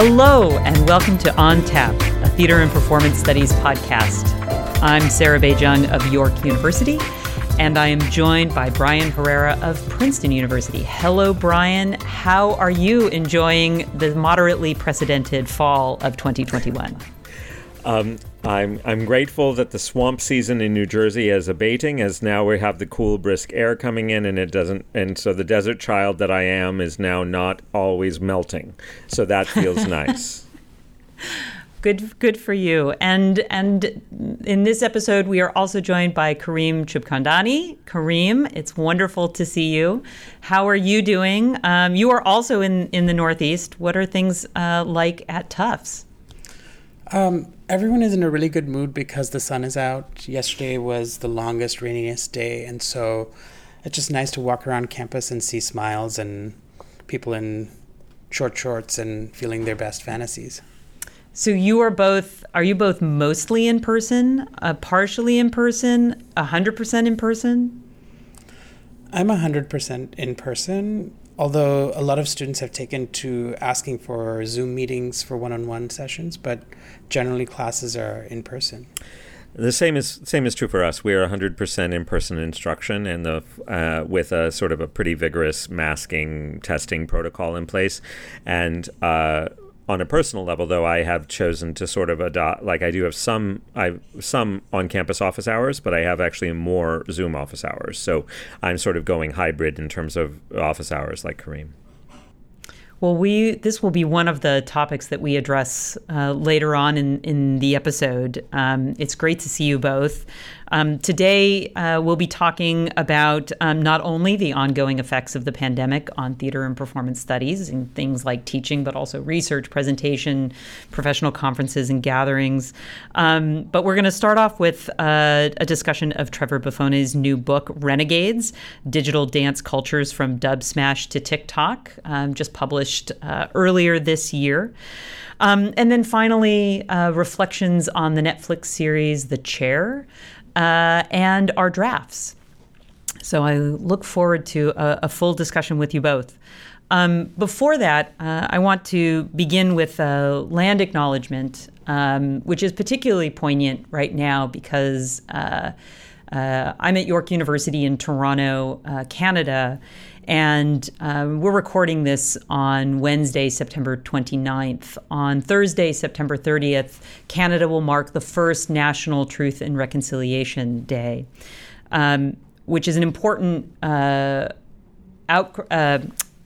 Hello, and welcome to On Tap, a theater and performance studies podcast. I'm Sarah Bay-Cheng of York University, and I am joined by Brian Herrera of Princeton University. Hello, Brian. How are you enjoying the moderately precedented fall of 2021? Um, I'm I'm grateful that the swamp season in New Jersey is abating, as now we have the cool, brisk air coming in, and it doesn't. And so the desert child that I am is now not always melting. So that feels nice. Good, good for you. And and in this episode, we are also joined by Kareem Khubchandani. Kareem, it's wonderful to see you. How are you doing? Um, you are also in in the Northeast. What are things uh, like at Tufts? Um, everyone is in a really good mood because the sun is out. Yesterday was the longest, rainiest day, and so it's just nice to walk around campus and see smiles and people in short shorts and feeling their best fantasies. So you are both. Are you both mostly in person, uh, partially in person, hundred percent in person? I'm hundred percent in person although a lot of students have taken to asking for Zoom meetings for one-on-one sessions, but generally classes are in person. The same is same is true for us. We are 100% in-person instruction, and the uh, with a sort of a pretty vigorous masking testing protocol in place, and. Uh, on a personal level, though, I have chosen to sort of adopt. Like I do have some, I some on-campus office hours, but I have actually more Zoom office hours. So I'm sort of going hybrid in terms of office hours, like Kareem. Well, we this will be one of the topics that we address uh, later on in in the episode. Um, it's great to see you both. Um, today, uh, we'll be talking about um, not only the ongoing effects of the pandemic on theater and performance studies and things like teaching, but also research, presentation, professional conferences, and gatherings. Um, but we're going to start off with uh, a discussion of Trevor Boffone's new book, Renegades Digital Dance Cultures from Dubsmash to TikTok, um, just published uh, earlier this year. Um, and then finally, uh, reflections on the Netflix series The Chair uh, and our drafts. So I look forward to a, a full discussion with you both. Um, before that, uh, I want to begin with a land acknowledgement, um, which is particularly poignant right now because uh, uh, I'm at York University in Toronto, uh, Canada, and um, we're recording this on Wednesday, September 29th. On Thursday, September 30th, Canada will mark the first National Truth and Reconciliation Day, um, which is an important uh, out, uh,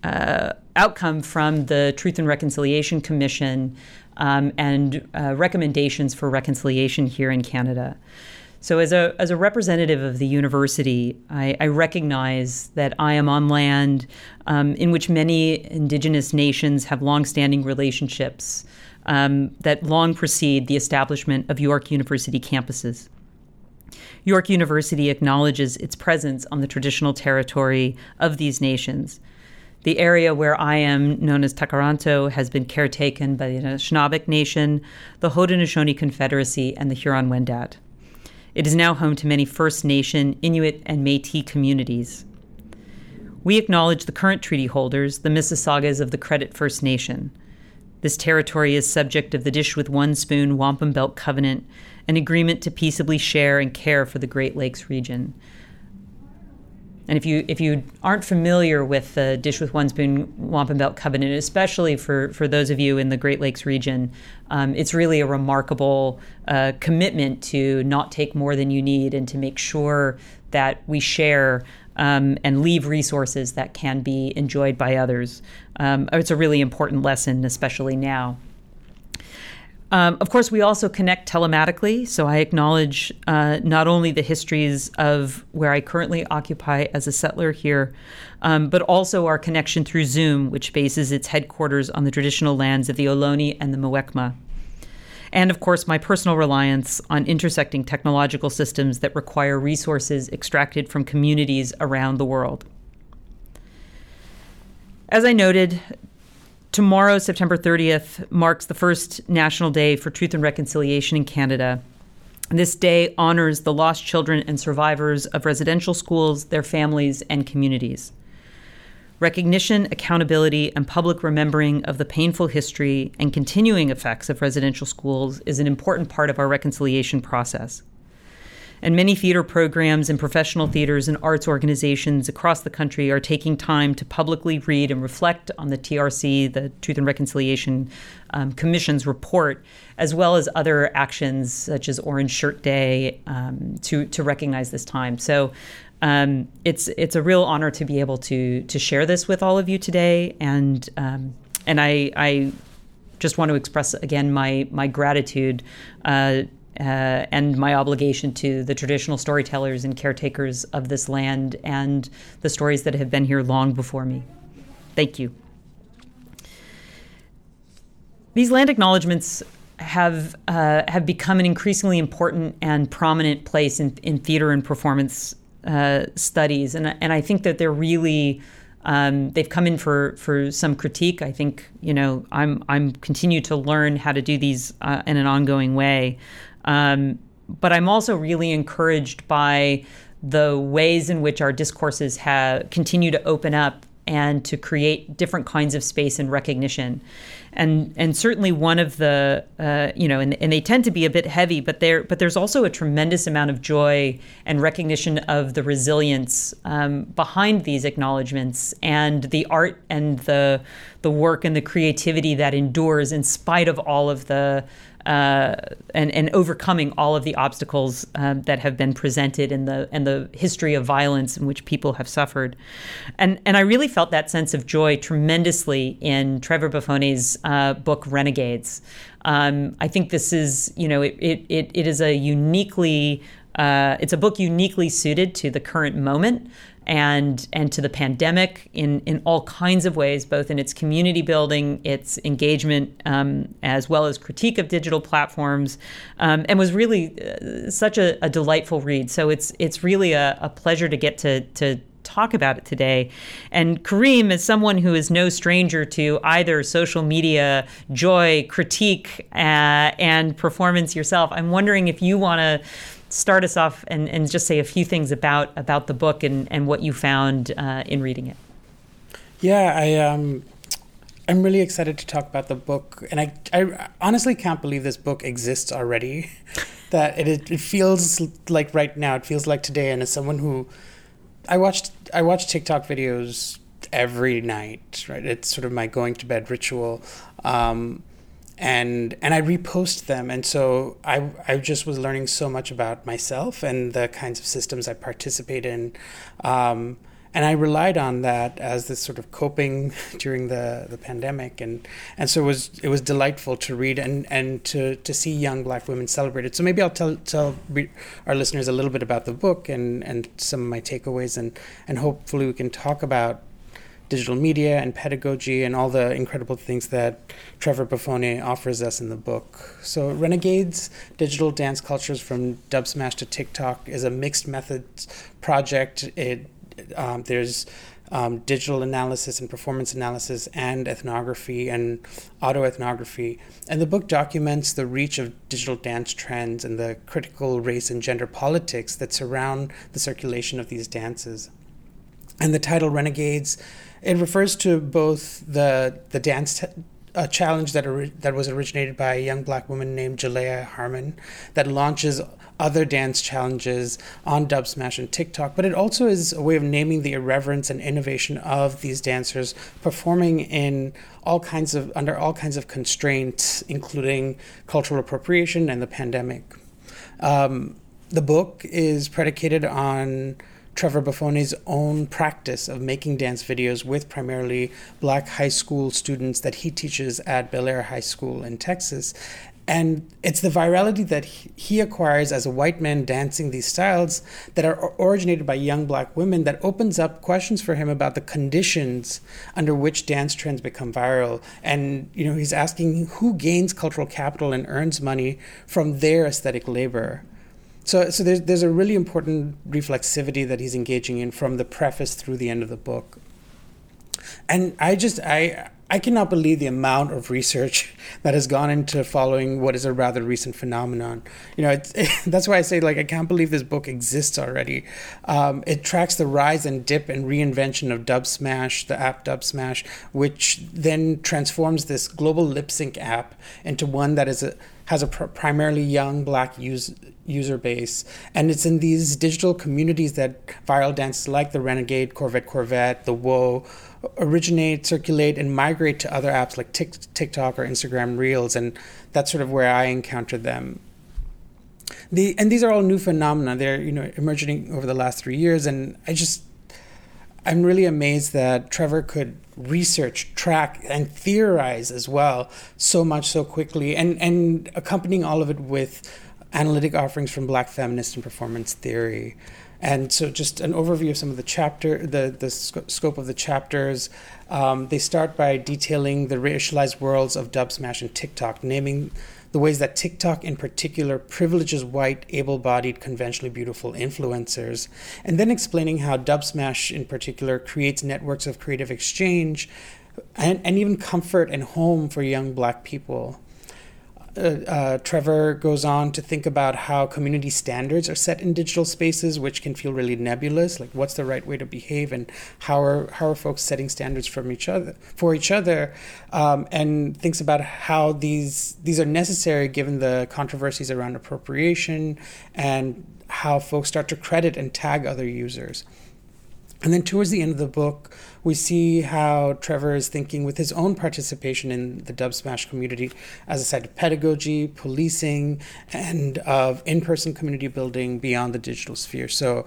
uh, outcome from the Truth and Reconciliation Commission um, and uh, recommendations for reconciliation here in Canada. So, as a, as a representative of the university, I, I recognize that I am on land um, in which many indigenous nations have longstanding relationships um, that long precede the establishment of York University campuses. York University acknowledges its presence on the traditional territory of these nations. The area where I am, known as Tkaronto, has been caretaken by the Anishinaabeg Nation, the Haudenosaunee Confederacy, and the Huron Wendat. It is now home to many First Nation, Inuit, and Metis communities. We acknowledge the current treaty holders, the Mississaugas of the Credit First Nation. This territory is subject of the Dish with One Spoon Wampum Belt Covenant, an agreement to peaceably share and care for the Great Lakes region. And if you if you aren't familiar with the Dish with One Spoon Wampum Belt Covenant, especially for, for those of you in the Great Lakes region, um, it's really a remarkable uh, commitment to not take more than you need and to make sure that we share um, and leave resources that can be enjoyed by others. Um, it's a really important lesson, especially now. Um, of course, we also connect telematically, so I acknowledge uh, not only the histories of where I currently occupy as a settler here, um, but also our connection through Zoom, which bases its headquarters on the traditional lands of the Ohlone and the Muwekma. And of course, my personal reliance on intersecting technological systems that require resources extracted from communities around the world. As I noted, Tomorrow, September 30th, marks the first National Day for Truth and Reconciliation in Canada. This day honors the lost children and survivors of residential schools, their families, and communities. Recognition, accountability, and public remembering of the painful history and continuing effects of residential schools is an important part of our reconciliation process. And many theater programs and professional theaters and arts organizations across the country are taking time to publicly read and reflect on the TRC, the Truth and Reconciliation um, Commission's report, as well as other actions such as Orange Shirt Day um, to, to recognize this time. So um, it's it's a real honor to be able to to share this with all of you today, and um, and I, I just want to express again my my gratitude. Uh, uh, and my obligation to the traditional storytellers and caretakers of this land and the stories that have been here long before me. Thank you. These land acknowledgments have uh, have become an increasingly important and prominent place in, in theater and performance uh, studies, and and I think that they're really um, they've come in for for some critique. I think you know I'm I'm continue to learn how to do these uh, in an ongoing way, um, but I'm also really encouraged by the ways in which our discourses have continue to open up and to create different kinds of space and recognition. And and certainly one of the uh, you know and, and they tend to be a bit heavy but there but there's also a tremendous amount of joy and recognition of the resilience um, behind these acknowledgments and the art and the the work and the creativity that endures in spite of all of the uh, and, and overcoming all of the obstacles um, that have been presented in the and the history of violence in which people have suffered, and and I really felt that sense of joy tremendously in Trevor Boffone's uh, book Renegades. Um, I think this is you know it, it, it is a uniquely uh, it's a book uniquely suited to the current moment and and to the pandemic in in all kinds of ways, both in its community building, its engagement, um, as well as critique of digital platforms, um, and was really uh, such a, a, delightful read. So it's it's really a, a pleasure to get to to talk about it today. And Kareem is someone who is no stranger to either social media, joy, critique, uh, and performance yourself. I'm wondering if you want to start us off and, and just say a few things about about the book and, and what you found uh, in reading it. Yeah, I um, I'm really excited to talk about the book, and I I honestly can't believe this book exists already. that it it feels like right now, it feels like today, and as someone who I watched I watch TikTok videos every night, right? It's sort of my going to bed ritual. Um, and and I repost them. And so I I just was learning so much about myself and the kinds of systems I participate in. Um, and I relied on that as this sort of coping during the, the pandemic, and and so it was it was delightful to read and, and to, to see young Black women celebrated. So maybe I'll tell tell our listeners a little bit about the book and, and some of my takeaways, and and hopefully we can talk about digital media and pedagogy and all the incredible things that Trevor Boffone offers us in the book. So, Renegades Digital Dance Cultures from Dubsmash to TikTok is a mixed methods project. It um, There's um, digital analysis and performance analysis and ethnography and autoethnography. And the book documents the reach of digital dance trends and the critical race and gender politics that surround the circulation of these dances. And the title Renegades it refers to both the the dance t- a challenge that that was originated by a young black woman named Jalaiah Harmon that launches other dance challenges on Dubsmash and TikTok, but it also is a way of naming the irreverence and innovation of these dancers performing in all kinds of under all kinds of constraints, including cultural appropriation and the pandemic. Um, the book is predicated on Trevor Boffone's own practice of making dance videos with primarily black high school students that he teaches at Bellaire High School in Texas. And it's the virality that he acquires as a white man dancing these styles that are originated by young black women that opens up questions for him about the conditions under which dance trends become viral. And, you know, he's asking who gains cultural capital and earns money from their aesthetic labor. So, so there's there's a really important reflexivity that he's engaging in from the preface through the end of the book, and I just I I cannot believe the amount of research that has gone into following what is a rather recent phenomenon. You know, it, that's why I say like I can't believe this book exists already. Um, it tracks the rise and dip and reinvention of Dubsmash, the app Dubsmash, which then transforms this global lip sync app into one that is a has a pr- primarily young black use, user base. And it's in these digital communities that viral dances like the Renegade, Corvette Corvette, the Whoa originate, circulate, and migrate to other apps like TikTok or Instagram Reels. And that's sort of where I encountered them. The, and these are all new phenomena. They're you know emerging over the last three years, and I just I'm really amazed that Trevor could research, track, and theorize as well so much so quickly, and and accompanying all of it with analytic offerings from Black feminist and performance theory. And so, just an overview of some of the chapter, the the sc- scope of the chapters. Um, they start by detailing the racialized worlds of Dubsmash and TikTok, naming the ways that TikTok in particular privileges white, able bodied, conventionally beautiful influencers, and then explaining how Dubsmash in particular creates networks of creative exchange and, and even comfort and home for young black people uh, uh, Trevor goes on to think about how community standards are set in digital spaces, which can feel really nebulous. Like, what's the right way to behave, and how are how are folks setting standards from each other for each other? Um, and thinks about how these these are necessary given the controversies around appropriation and how folks start to credit and tag other users. And then towards the end of the book, we see how Trevor is thinking with his own participation in the Dubsmash community as a site of pedagogy, policing, and of in person community building beyond the digital sphere. So,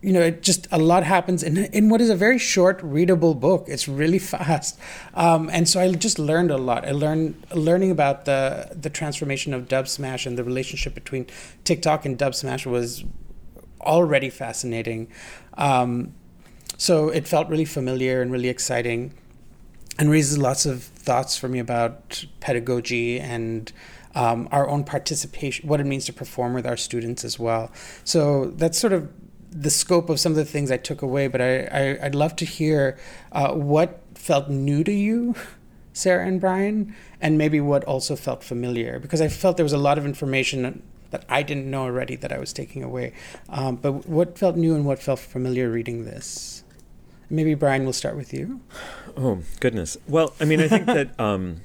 you know, it just a lot happens in, in what is a very short, readable book. It's really fast. Um, and so I just learned a lot. I learned learning about the, the transformation of Dubsmash and the relationship between TikTok and Dubsmash was already fascinating. Um, so it felt really familiar and really exciting and raises lots of thoughts for me about pedagogy and um, our own participation, what it means to perform with our students as well. So that's sort of the scope of some of the things I took away, but I, I, would love to hear uh, what felt new to you, Sarah and Brian, and maybe what also felt familiar, because I felt there was a lot of information that I didn't know already that I was taking away. Um, but what felt new and what felt familiar reading this? Maybe Brian, will start with you. Oh goodness. Well, I mean, I think that um,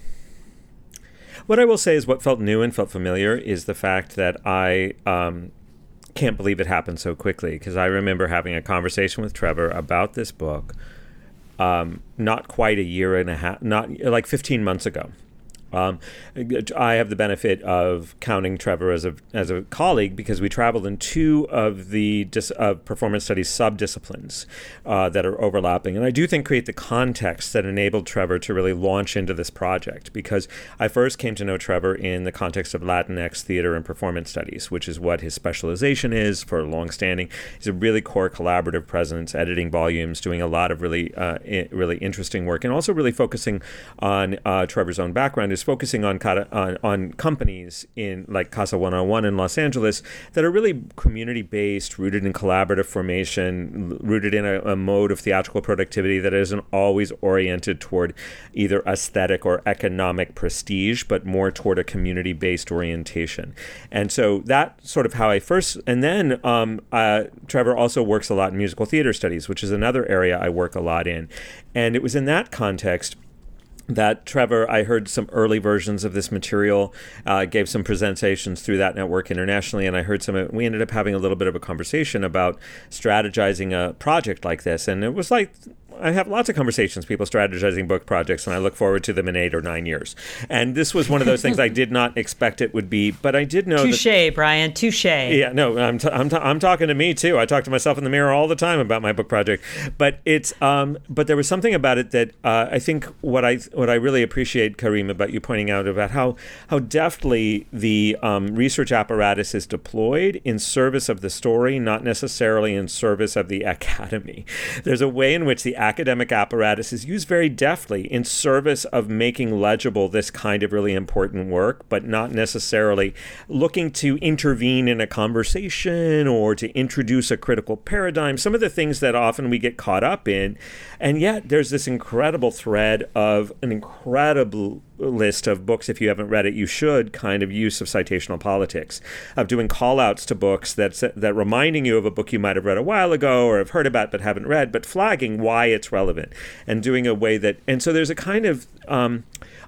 what I will say is what felt new and felt familiar is the fact that I um, can't believe it happened so quickly because I remember having a conversation with Trevor about this book. Um, not quite a year and a half, not like 15 months ago. Um, I have the benefit of counting Trevor as a as a colleague because we traveled in two of the dis, uh, performance studies subdisciplines uh, that are overlapping, and I do think create the context that enabled Trevor to really launch into this project. Because I first came to know Trevor in the context of Latinx theater and performance studies, which is what his specialization is for longstanding. He's a really core collaborative presence, editing volumes, doing a lot of really uh, I- really interesting work, and also really focusing on uh, Trevor's own background is focusing on, on, on companies in like Casa 101 in Los Angeles that are really community based, rooted in collaborative formation, rooted in a, a mode of theatrical productivity that isn't always oriented toward either aesthetic or economic prestige, but more toward a community based orientation. And so that sort of how I first, and then um, uh, Trevor also works a lot in musical theater studies, which is another area I work a lot in. And it was in that context that Trevor, I heard some early versions of this material, uh, gave some presentations through that network internationally, and I heard some. We ended up having a little bit of a conversation about strategizing a project like this, and it was like I have lots of conversations, people strategizing book projects, and I look forward to them in eight or nine years. And this was one of those things I did not expect it would be, but I did know. Touche, that, Brian. Touche. Yeah, no, I'm, t- I'm, t- I'm talking to me too. I talk to myself in the mirror all the time about my book project. But it's um, but there was something about it that uh, I think what I what I really appreciate, Kareem, about you pointing out about how how deftly the um, research apparatus is deployed in service of the story, not necessarily in service of the academy. There's a way in which the academic apparatus is used very deftly in service of making legible this kind of really important work, but not necessarily looking to intervene in a conversation or to introduce a critical paradigm, some of the things that often we get caught up in. And yet, there's this incredible thread of an incredible list of books if you haven't read it you should kind of use of citational politics of doing call outs to books that that reminding you of a book you might have read a while ago or have heard about but haven't read but flagging why it's relevant and doing a way that and so there's a kind of um,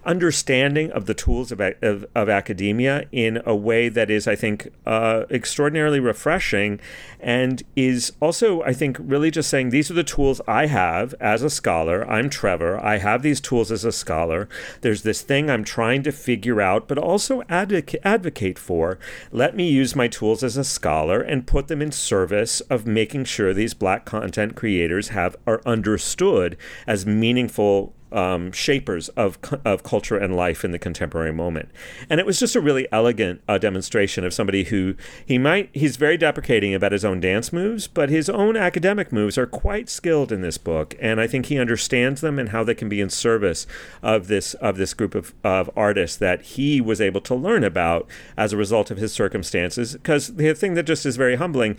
understanding of the tools of, of, of, academia in a way that is, I think, uh, extraordinarily refreshing and is also, I think, really just saying these are the tools I have as a scholar. I'm Trevor. I have these tools as a scholar. There's this thing I'm trying to figure out, but also advocate, advocate for. Let me use my tools as a scholar and put them in service of making sure these black content creators have are understood as meaningful um, shapers of, of culture and life in the contemporary moment. And it was just a really elegant uh, demonstration of somebody who he might, he's very deprecating about his own dance moves, but his own academic moves are quite skilled in this book. And I think he understands them and how they can be in service of this, of this group of, of artists that he was able to learn about as a result of his circumstances. Because the thing that just is very humbling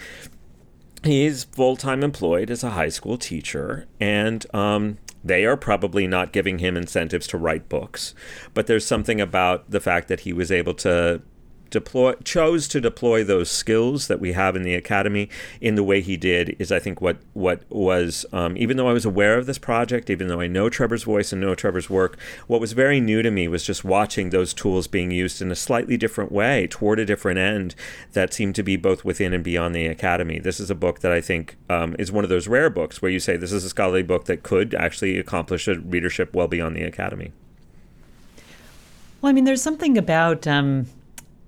he's full time employed as a high school teacher, and um, they are probably not giving him incentives to write books, but there's something about the fact that he was able to deploy chose to deploy those skills that we have in the academy in the way he did is I think what what was um, even though I was aware of this project even though I know Trevor's voice and know Trevor's work what was very new to me was just watching those tools being used in a slightly different way toward a different end that seemed to be both within and beyond the academy. This is a book that I think um, is one of those rare books where you say this is a scholarly book that could actually accomplish a readership well beyond the academy. Well I mean there's something about um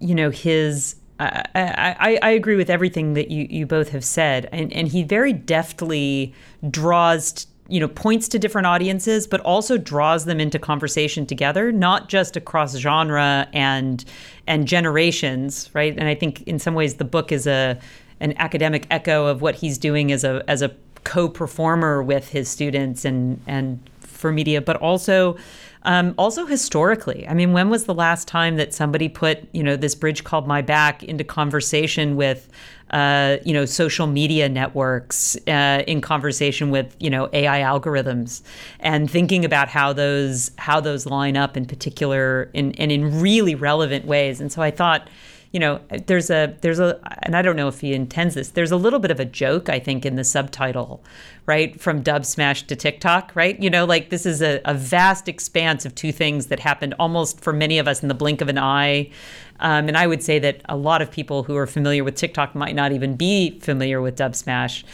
you know his I, I, I, agree with everything that you, you both have said, and, and he very deftly draws, you know, points to different audiences, but also draws them into conversation together, not just across genre and and generations, right? And I think in some ways the book is a an academic echo of what he's doing as a as a co-performer with his students and and for media, but also um, also historically, I mean, when was the last time that somebody put you know this bridge called my back into conversation with uh, you know social media networks uh, in conversation with you know AI algorithms and thinking about how those how those line up in particular in and in really relevant ways. And so I thought you know, there's a there's a and I don't know if he intends this. There's a little bit of a joke I think in the subtitle, right? From Dubsmash to TikTok, right? You know, like this is a, a vast expanse of two things that happened almost for many of us in the blink of an eye. Um, and I would say that a lot of people who are familiar with TikTok might not even be familiar with Dubsmash.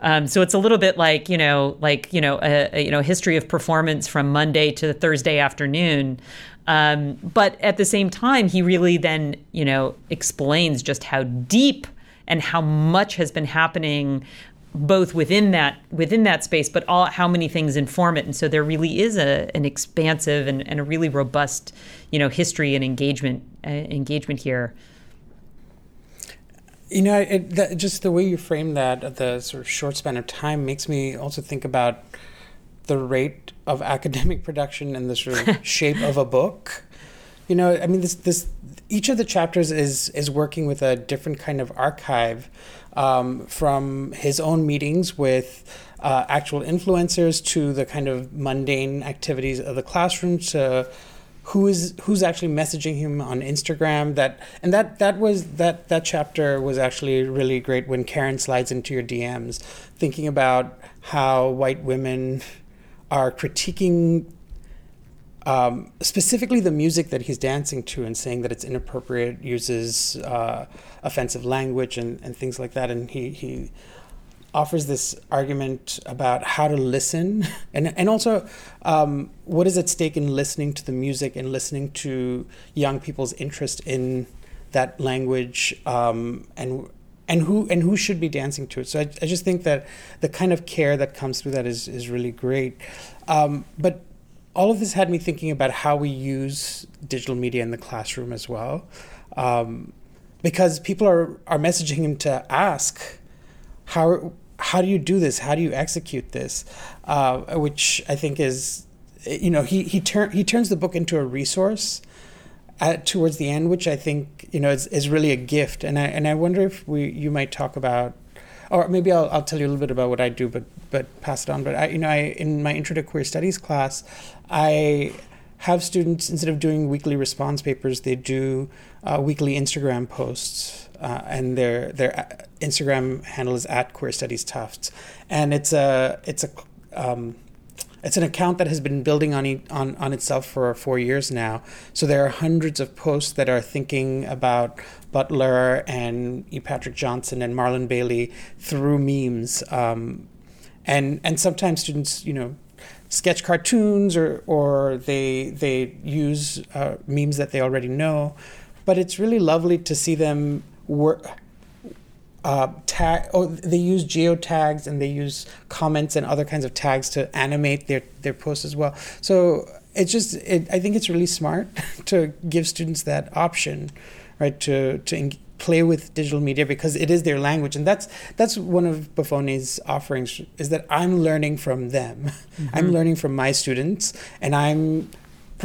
Um, so it's a little bit like you know, like you know, a, a, you know, history of performance from Monday to Thursday afternoon. Um, but at the same time, he really then, you know, explains just how deep and how much has been happening both within that within that space, but all how many things inform it. And so there really is a, an expansive and, and a really robust, you know, history and engagement uh, engagement here. You know, it, that, just the way you frame that, the sort of short span of time, makes me also think about the rate of academic production and the sort of shape of a book. You know, I mean, this this each of the chapters is is working with a different kind of archive, um, from his own meetings with uh, actual influencers to the kind of mundane activities of the classroom to who is who's actually messaging him on Instagram that and that that was that that chapter was actually really great when Karen slides into your DMs thinking about how white women are critiquing um, specifically the music that he's dancing to and saying that it's inappropriate, uses uh, offensive language and, and things like that. And he, he offers this argument about how to listen and, and also um, what is at stake in listening to the music and listening to young people's interest in that language um, and and who and who should be dancing to it. So I, I just think that the kind of care that comes through that is is really great. Um, but all of this had me thinking about how we use digital media in the classroom as well, um, because people are are messaging him to ask how how do you do this? How do you execute this? Uh, which I think is, you know, he he turn he turns the book into a resource. At, towards the end, which I think you know is, is really a gift, and I and I wonder if we you might talk about or maybe I'll, I'll tell you a little bit about what I do, but but pass it on. But I, you know, I in my intro to queer studies class, I have students instead of doing weekly response papers, they do uh, weekly Instagram posts, uh, and their their uh, Instagram handle is at Queer Studies Tufts, and it's a it's a um, it's an account that has been building on, on, on itself for four years now. So there are hundreds of posts that are thinking about Butler and E. Patrick Johnson and Marlon Bailey through memes. Um, and, and sometimes students, you know, sketch cartoons or, or they, they use uh, memes that they already know. But it's really lovely to see them work uh, tag. Oh, they use geotags and they use comments and other kinds of tags to animate their their posts as well. So it's just, it, I think it's really smart to give students that option, right? To to play with digital media because it is their language, and that's that's one of Boffone's offerings is that I'm learning from them. Mm-hmm. I'm learning from my students, and I'm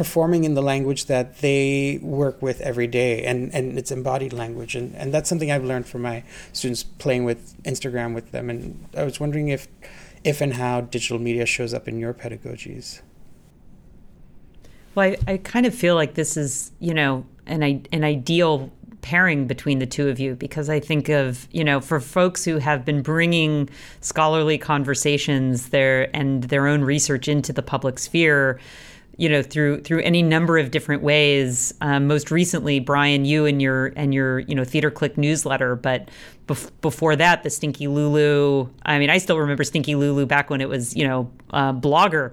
performing in the language that they work with every day and, and it's embodied language and, and that's something I've learned from my students playing with Instagram with them and I was wondering if if and how digital media shows up in your pedagogies. Well, I, I kind of feel like this is, you know, an an ideal pairing between the two of you because I think of, you know, for folks who have been bringing scholarly conversations there and their own research into the public sphere, you know through through any number of different ways. Um, most recently, Brian, you and your and your you know Theater Click newsletter, but bef- before that, the Stinky Lulu. I mean, I still remember Stinky Lulu back when it was you know uh, Blogger,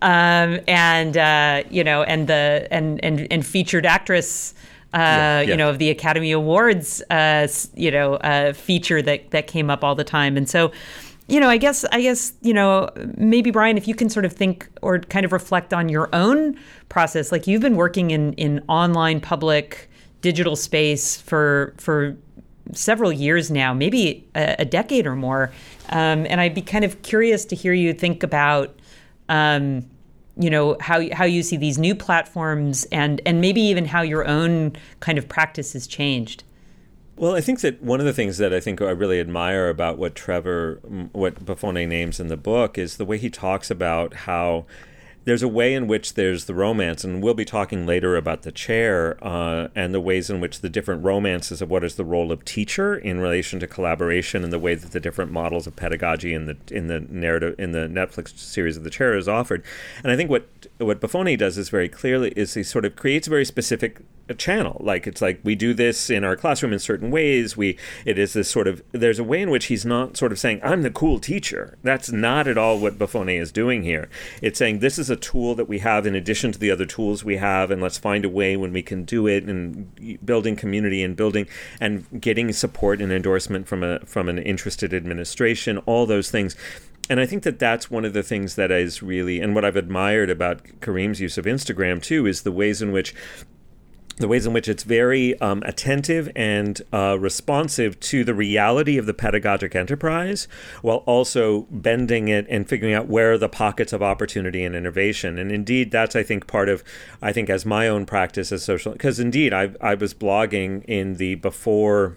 um, and uh, you know and the and and and featured actress. Uh, yeah, yeah. you know, of the Academy Awards, uh, you know, uh, feature that that came up all the time, and so you know, I guess, I guess, you know, maybe Brian, if you can sort of think or kind of reflect on your own process, like you've been working in in online public digital space for for several years now, maybe a, a decade or more, um, and I'd be kind of curious to hear you think about. Um, you know how how you see these new platforms and and maybe even how your own kind of practice has changed. Well, I think that one of the things that I think I really admire about what Trevor, what Boffone names in the book, is the way he talks about how there's a way in which there's the romance, and we'll be talking later about the chair uh, and the ways in which the different romances of what is the role of teacher in relation to collaboration, and the way that the different models of pedagogy in the in the narrative in the Netflix series of the chair is offered. And I think what what Boffone does is very clearly is he sort of creates very specific channel. Like it's like we do this in our classroom in certain ways. We it is this sort of there's a way in which he's not sort of saying I'm the cool teacher. That's not at all what Boffone is doing here. It's saying this is a tool that we have in addition to the other tools we have, and let's find a way when we can do it and building community and building and getting support and endorsement from a from an interested administration. All those things and I think that that's one of the things that is really, and what I've admired about Kareem's use of Instagram too, is the ways in which the ways in which it's very um, attentive and uh, responsive to the reality of the pedagogic enterprise, while also bending it and figuring out where are the pockets of opportunity and innovation. And indeed, that's I think part of I think as my own practice as social because indeed I I was blogging in the before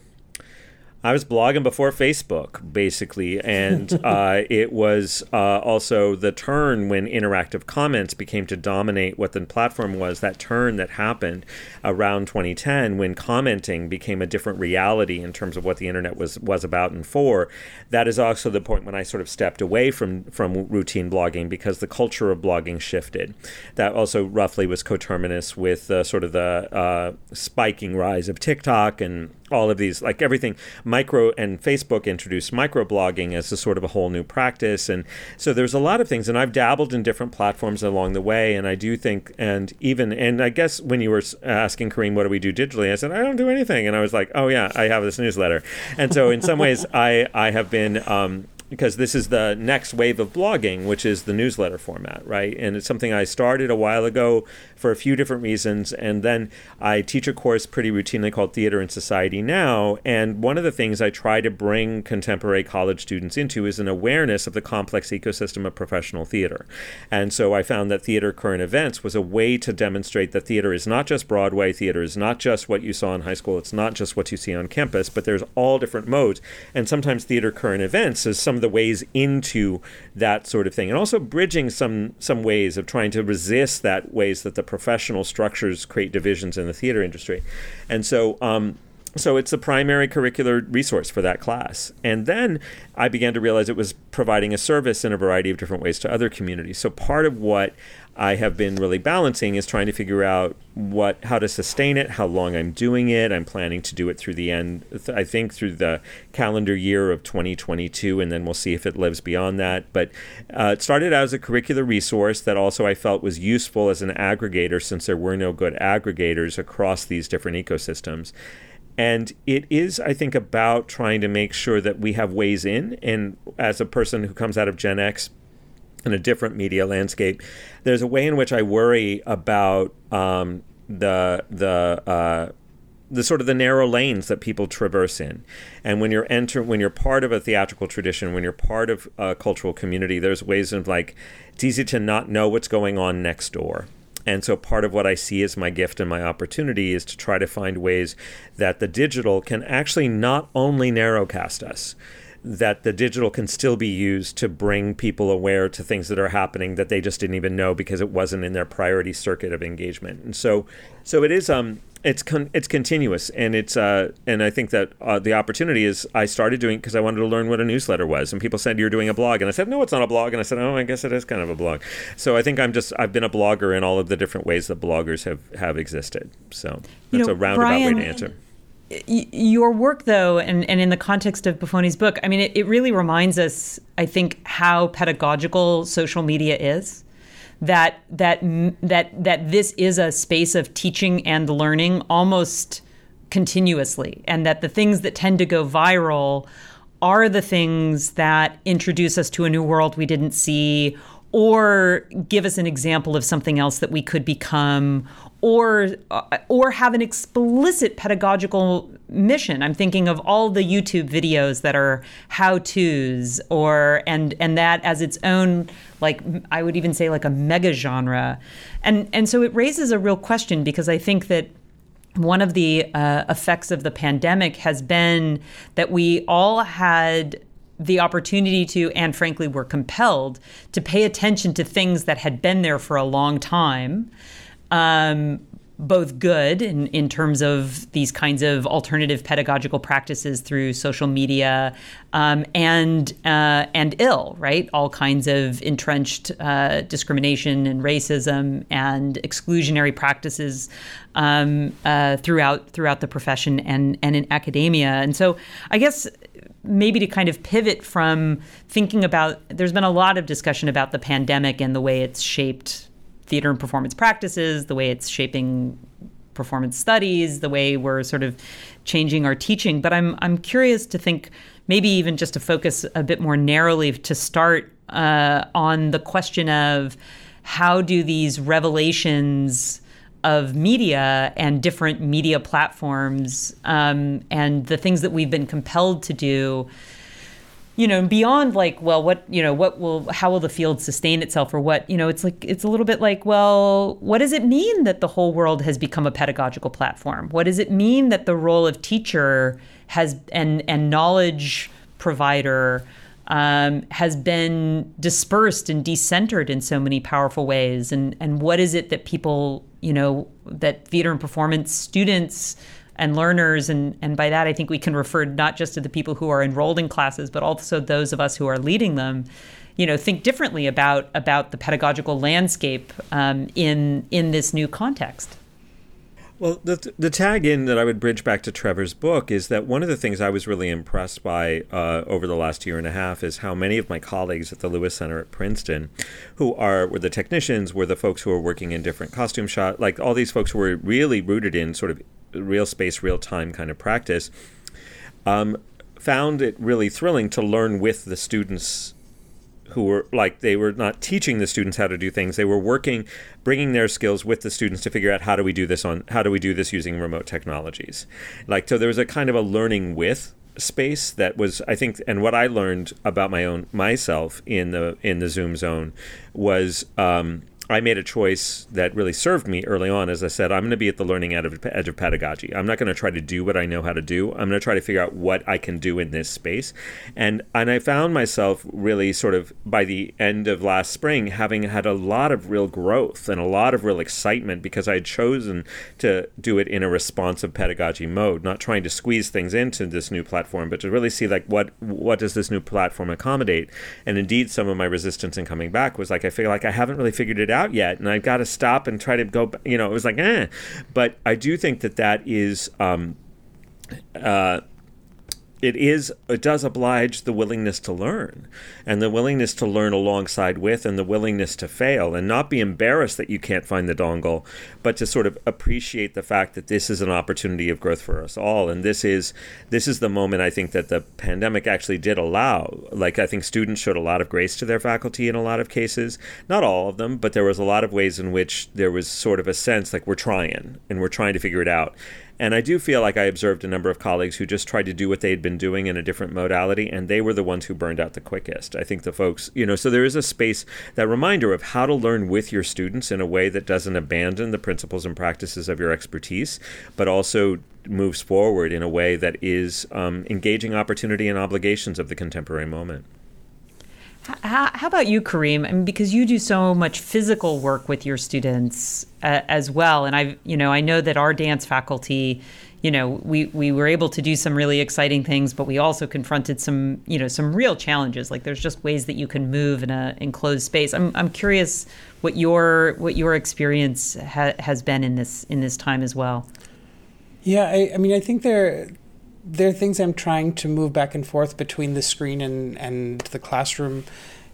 I was blogging before Facebook, basically, and uh, it was uh, also the turn when interactive comments became to dominate what the platform was. That turn that happened around 2010 when commenting became a different reality in terms of what the internet was was about and for. That is also the point when I sort of stepped away from from routine blogging because the culture of blogging shifted. That also roughly was coterminous with uh, sort of the uh, spiking rise of TikTok and all of these, like everything, micro and Facebook introduced microblogging as a sort of a whole new practice. And so there's a lot of things. And I've dabbled in different platforms along the way. And I do think, and even, and I guess when you were asking Kareem, what do we do digitally? I said, I don't do anything. And I was like, oh, yeah, I have this newsletter. And so in some ways, I, I have been, um, because this is the next wave of blogging, which is the newsletter format, right? And it's something I started a while ago for a few different reasons. And then I teach a course pretty routinely called Theater and Society Now. And one of the things I try to bring contemporary college students into is an awareness of the complex ecosystem of professional theater. And so I found that Theater Current Events was a way to demonstrate that theater is not just Broadway, theater is not just what you saw in high school, it's not just what you see on campus, but there's all different modes. And sometimes Theater Current Events is some of the ways into that sort of thing, and also bridging some some ways of trying to resist that ways that the professional structures create divisions in the theater industry, and so. Um, so it's a primary curricular resource for that class. And then I began to realize it was providing a service in a variety of different ways to other communities. So part of what I have been really balancing is trying to figure out what how to sustain it, how long I'm doing it. I'm planning to do it through the end I think through the calendar year of 2022 and then we'll see if it lives beyond that. But uh, it started out as a curricular resource that also I felt was useful as an aggregator since there were no good aggregators across these different ecosystems. And it is, I think, about trying to make sure that we have ways in. And as a person who comes out of Gen X, in a different media landscape, there's a way in which I worry about um, the the uh, the sort of the narrow lanes that people traverse in. And when you're enter when you're part of a theatrical tradition, when you're part of a cultural community, there's ways of like it's easy to not know what's going on next door. And so part of what I see as my gift and my opportunity is to try to find ways that the digital can actually not only narrowcast us, that the digital can still be used to bring people aware to things that are happening that they just didn't even know because it wasn't in their priority circuit of engagement. And so, so it is. Um, it's con- it's continuous, and it's uh, and I think that uh, the opportunity is I started doing because I wanted to learn what a newsletter was, and people said you're doing a blog, and I said no, it's not a blog, and I said oh, I guess it is kind of a blog. So I think I'm just I've been a blogger in all of the different ways that bloggers have have existed. So that's you know, a roundabout Brian, way to answer your work though and, and in the context of Boffone's book i mean it, it really reminds us i think how pedagogical social media is that that that that this is a space of teaching and learning almost continuously and that the things that tend to go viral are the things that introduce us to a new world we didn't see or give us an example of something else that we could become or uh, or have an explicit pedagogical mission. I'm thinking of all the YouTube videos that are how-tos or and and that as its own like I would even say like a mega genre. And and so it raises a real question because I think that one of the uh, effects of the pandemic has been that we all had the opportunity to, and frankly, were compelled to pay attention to things that had been there for a long time. Um, both good in, in terms of these kinds of alternative pedagogical practices through social media um, and uh, and ill right? All kinds of entrenched uh, discrimination and racism and exclusionary practices um, uh, throughout throughout the profession and and in academia. And so I guess maybe to kind of pivot from thinking about there's been a lot of discussion about the pandemic and the way it's shaped theater and performance practices, the way it's shaping performance studies, the way we're sort of changing our teaching. But I'm I'm curious to think maybe even just to focus a bit more narrowly to start uh, on the question of how do these revelations of media and different media platforms um, and the things that we've been compelled to do you know beyond like well what you know what will how will the field sustain itself or what you know it's like it's a little bit like well what does it mean that the whole world has become a pedagogical platform? What does it mean that the role of teacher has and and knowledge provider um, has been dispersed and decentered in so many powerful ways? And and what is it that people you know that theater and performance students and learners and and by that I think we can refer not just to the people who are enrolled in classes but also those of us who are leading them you know think differently about about the pedagogical landscape um, in in this new context. Well, the, the tag in that I would bridge back to Trevor's book is that one of the things I was really impressed by uh, over the last year and a half is how many of my colleagues at the Lewis Center at Princeton, who are were the technicians, were the folks who are working in different costume shots, like all these folks who were really rooted in sort of real space, real time kind of practice. Um, found it really thrilling to learn with the students who were like they were not teaching the students how to do things they were working bringing their skills with the students to figure out how do we do this on how do we do this using remote technologies like so there was a kind of a learning with space that was I think and what I learned about my own myself in the in the Zoom zone was um, I made a choice that really served me early on. As I said, I'm going to be at the learning edge of, pedagogy. I'm not going to try to do what I know how to do. I'm going to try to figure out what I can do in this space. And and I found myself really sort of by the end of last spring having had a lot of real growth and a lot of real excitement because I had chosen to do it in a responsive pedagogy mode, not trying to squeeze things into this new platform, but to really see like what what does this new platform accommodate. And indeed, some of my resistance in coming back was like I feel like I haven't really figured it out out yet, and I've got to stop and try to go. You know, it was like, eh. But I do think that that is. Um, uh, it is it does oblige the willingness to learn and the willingness to learn alongside with and the willingness to fail and not be embarrassed that you can't find the dongle but to sort of appreciate the fact that this is an opportunity of growth for us all. And this is this is the moment i think that the pandemic actually did allow like i think students showed a lot of grace to their faculty in a lot of cases. Not all of them but there was a lot of ways in which there was sort of a sense like we're trying and we're trying to figure it out and I do feel like I observed a number of colleagues who just tried to do what they had been doing in a different modality, and they were the ones who burned out the quickest. I think the folks, you know, so there is a space, that reminder of how to learn with your students in a way that doesn't abandon the principles and practices of your expertise, but also moves forward in a way that is um, engaging opportunity and obligations of the contemporary moment. How, how, about you, Kareem? I mean, because you do so much physical work with your students uh, as well, and I, you know, I know that our dance faculty, you know, we we were able to do some really exciting things, but we also confronted some, you know, some real challenges. Like there's just ways that you can move in a enclosed space. I'm I'm curious what your what your experience ha- has been in this in this time as well. Yeah, I, I mean, I think there there are things I'm trying to move back and forth between the screen and, and the classroom.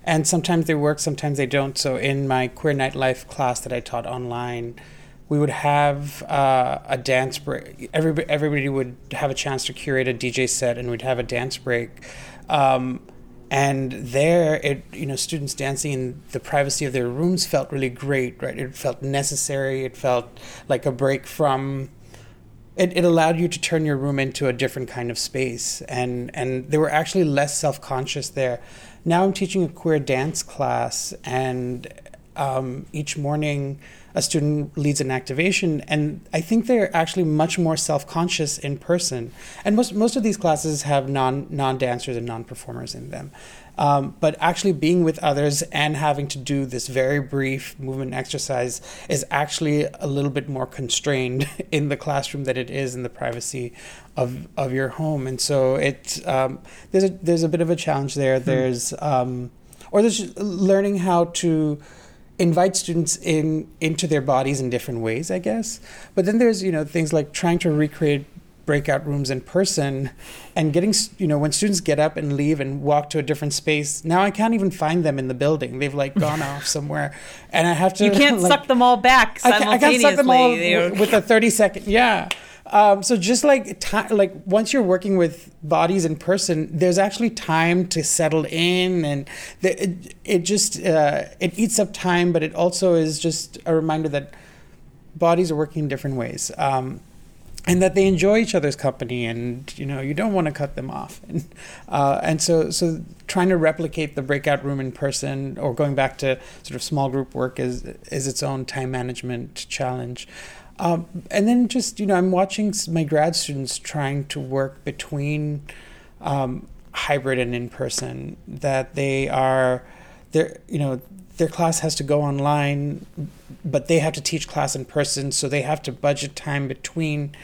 And sometimes they work, sometimes they don't. So in my queer nightlife class that I taught online, we would have uh, a dance break. Everybody, everybody would have a chance to curate a DJ set, and we'd have a dance break. Um, and there, it you know, students dancing in the privacy of their rooms felt really great, right? It felt necessary. It felt like a break from it, it allowed you to turn your room into a different kind of space. And and they were actually less self-conscious there. Now i'm teaching a queer dance class and um, each morning a student leads an activation. And i think they're actually much more self-conscious in person. And most most of these classes have non non-dancers and non-performers in them um, but actually being with others and having to do this very brief movement exercise is actually a little bit more constrained in the classroom than it is in the privacy of, of your home. And so it um, there's a there's a bit of a challenge there. Hmm. There's um, or there's learning how to invite students in into their bodies in different ways, I guess. But then there's you know things like trying to recreate breakout rooms in person and getting you know when students get up and leave and walk to a different space now i can't even find them in the building they've like gone off somewhere and i have to you can't like, suck them all back simultaneously. I, can't, I can't suck them all with a 30 second yeah um, so just like time, like once you're working with bodies in person, there's actually time to settle in, and the, it, it just uh, it eats up time, but it also is just a reminder that bodies are working in different ways. Um, and that they enjoy each other's company and you know you don't want to cut them off. And uh, and so so trying to replicate the breakout room in person or going back to sort of small group work is is its own time management challenge. Um, and then just you know I'm watching my grad students trying to work between um, hybrid and in person that they are they're you know their class has to go online, but they have to teach class in person, so they have to budget time between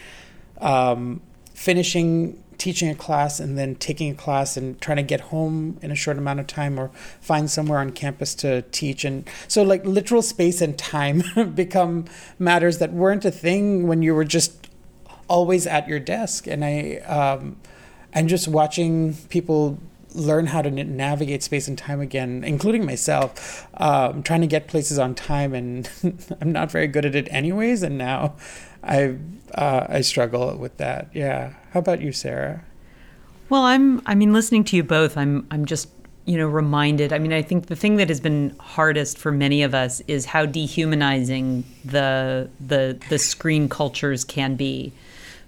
um, finishing teaching a class and then taking a class and trying to get home in a short amount of time or find somewhere on campus to teach. And so like literal space and time become matters that weren't a thing when you were just always at your desk. And i um, and just watching people learn how to navigate space and time again, including myself. Um, trying to get places on time, and I'm not very good at it anyways. And now I uh, I struggle with that. Yeah. How about you, Sarah? Well, I'm. I mean, listening to you both, I'm. I'm just you know reminded. I mean, I think the thing that has been hardest for many of us is how dehumanizing the the the screen cultures can be,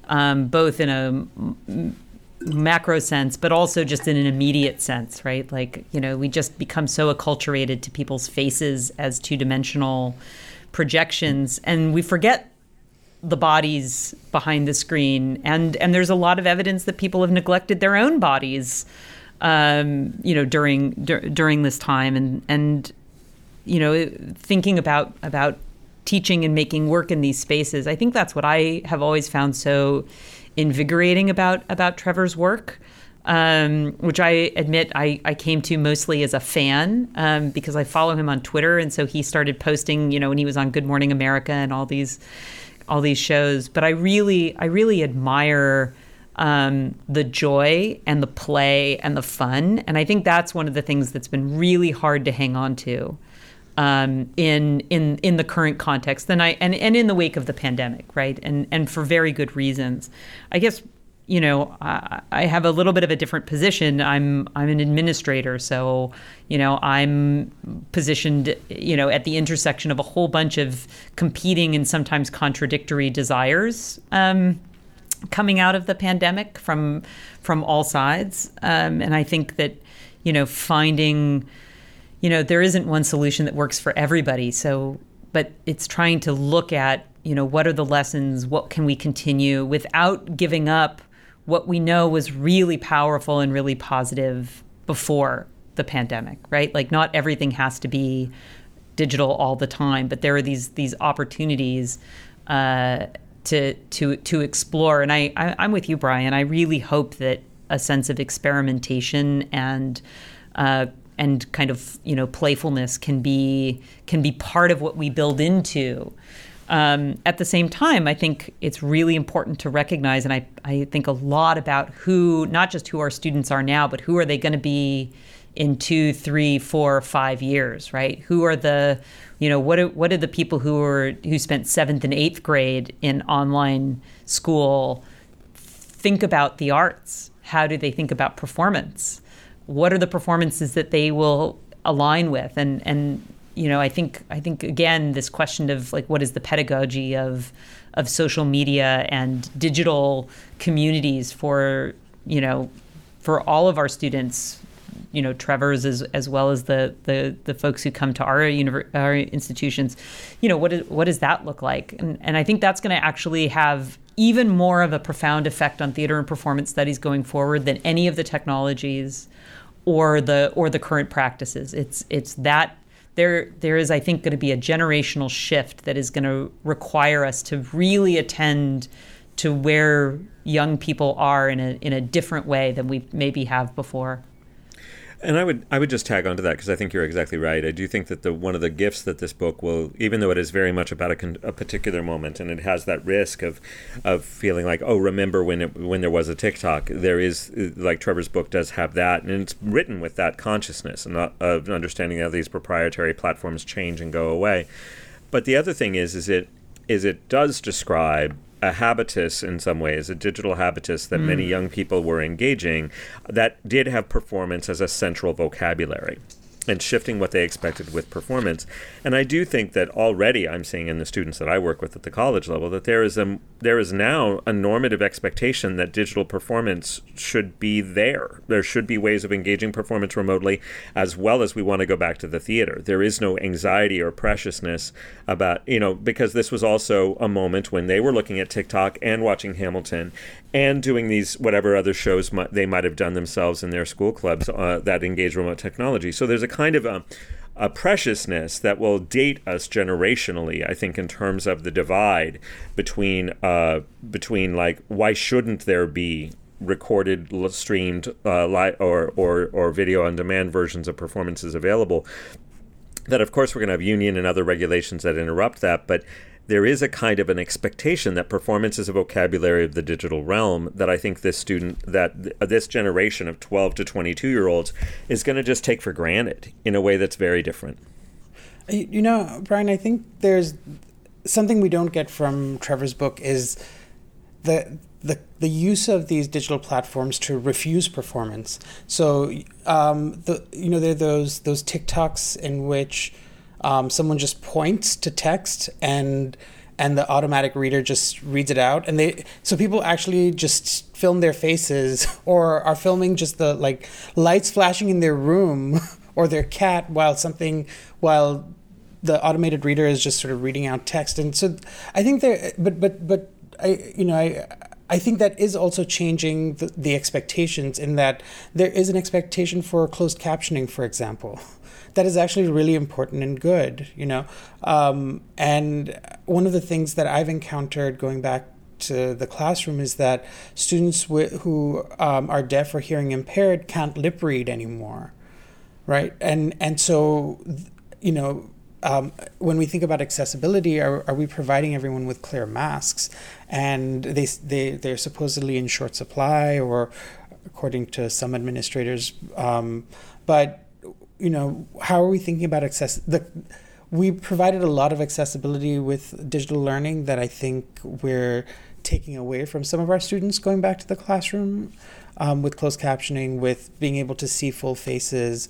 um, both in a macro sense, but also just in an immediate sense, right? Like, you know, we just become so acculturated to people's faces as two dimensional projections, and we forget the bodies behind the screen. And and there's a lot of evidence that people have neglected their own bodies, um, you know, during dur- during this time, and and you know, thinking about about teaching and making work in these spaces. I think that's what I have always found so invigorating about about Trevor's work. Um, which I admit I, I came to mostly as a fan um, because I follow him on Twitter, and so he started posting, you know, when he was on Good Morning America and all these all these shows. But I really I really admire um, the joy and the play and the fun, and I think that's one of the things that's been really hard to hang on to um, in in in the current context, and I and, and in the wake of the pandemic, right? And and for very good reasons. I guess you know I, I have a little bit of a different position. I'm I'm an administrator, so you know I'm positioned you know at the intersection of a whole bunch of competing and sometimes contradictory desires. Um, coming out of the pandemic from from all sides, um, and I think that you know finding you know, there isn't one solution that works for everybody. So, but it's trying to look at, you know, what are the lessons? What can we continue without giving up what we know was really powerful and really positive before the pandemic, right? Like, not everything has to be digital all the time, but there are these these opportunities uh, to to to explore. And I, I I'm with you, Brian. I really hope that a sense of experimentation and uh, and kind of you know playfulness can be can be part of what we build into. Um, at the same time, I think it's really important to recognize, and I, I think a lot about who, not just who our students are now, but who are they going to be in two, three, four, five years, right? Who are the, you know, what are, what are the people who are who spent seventh and eighth grade in online school think about the arts? How do they think about performance? What are the performances that they will align with? And and you know i think i think again this question of like what is the pedagogy of of social media and digital communities for you know for all of our students you know Trevor's as as well as the the the folks who come to our univer- our institutions you know what is, what does that look like? And and I think that's going to actually have even more of a profound effect on theater and performance studies going forward than any of the technologies or the or the current practices. It's it's that there there is I think going to be a generational shift that is going to require us to really attend to where young people are in a in a different way than we maybe have before. And I would I would just tag onto that because I think you're exactly right. I do think that the one of the gifts that this book will, even though it is very much about a, con, a particular moment and it has that risk of of feeling like oh remember when it when there was a TikTok. There is like Trevor's book does have that, and it's written with that consciousness and uh, of understanding how these proprietary platforms change and go away. But the other thing is is it is it does describe a habitus in some ways, a digital habitus that mm. many young people were engaging that did have performance as a central vocabulary and shifting what they expected with performance. And I do think that already I'm seeing in the students that I work with at the college level that there is a there is now a normative expectation that digital performance should be there. There should be ways of engaging performance remotely as well as we want to go back to the theater. There is no anxiety or preciousness about, you know, because this was also a moment when they were looking at TikTok and watching Hamilton and doing these whatever other shows might, they might have done themselves in their school clubs uh, that engage remote technology. So there's a kind of a, a preciousness that will date us generationally. I think in terms of the divide between uh, between like why shouldn't there be recorded, streamed, uh, li- or or or video on demand versions of performances available. That of course we're going to have union and other regulations that interrupt that, but there is a kind of an expectation that performance is a vocabulary of the digital realm that I think this student, that th- this generation of 12 to 22 year olds is going to just take for granted in a way that's very different. You know, Brian, I think there's something we don't get from Trevor's book is the the the use of these digital platforms to refuse performance. So um, the you know there are those those TikToks in which um, someone just points to text and and the automatic reader just reads it out. And they so people actually just film their faces or are filming just the like lights flashing in their room or their cat while something while the automated reader is just sort of reading out text. And so i think there but but but i you know i I think that is also changing the, the, expectations in that there is an expectation for closed captioning, for example. That is actually really important and good, you know. Um, and one of the things that I've encountered going back to the classroom is that students w- who um, are deaf or hearing impaired can't lip read anymore, right? And and so, you know, um, when we think about accessibility, are, are we providing everyone with clear masks? And they, they, they're supposedly in short supply, or according to some administrators. Um, but, you know, how are we thinking about access? The, we provided a lot of accessibility with digital learning that I think we're taking away from some of our students going back to the classroom um, with closed captioning, with being able to see full faces.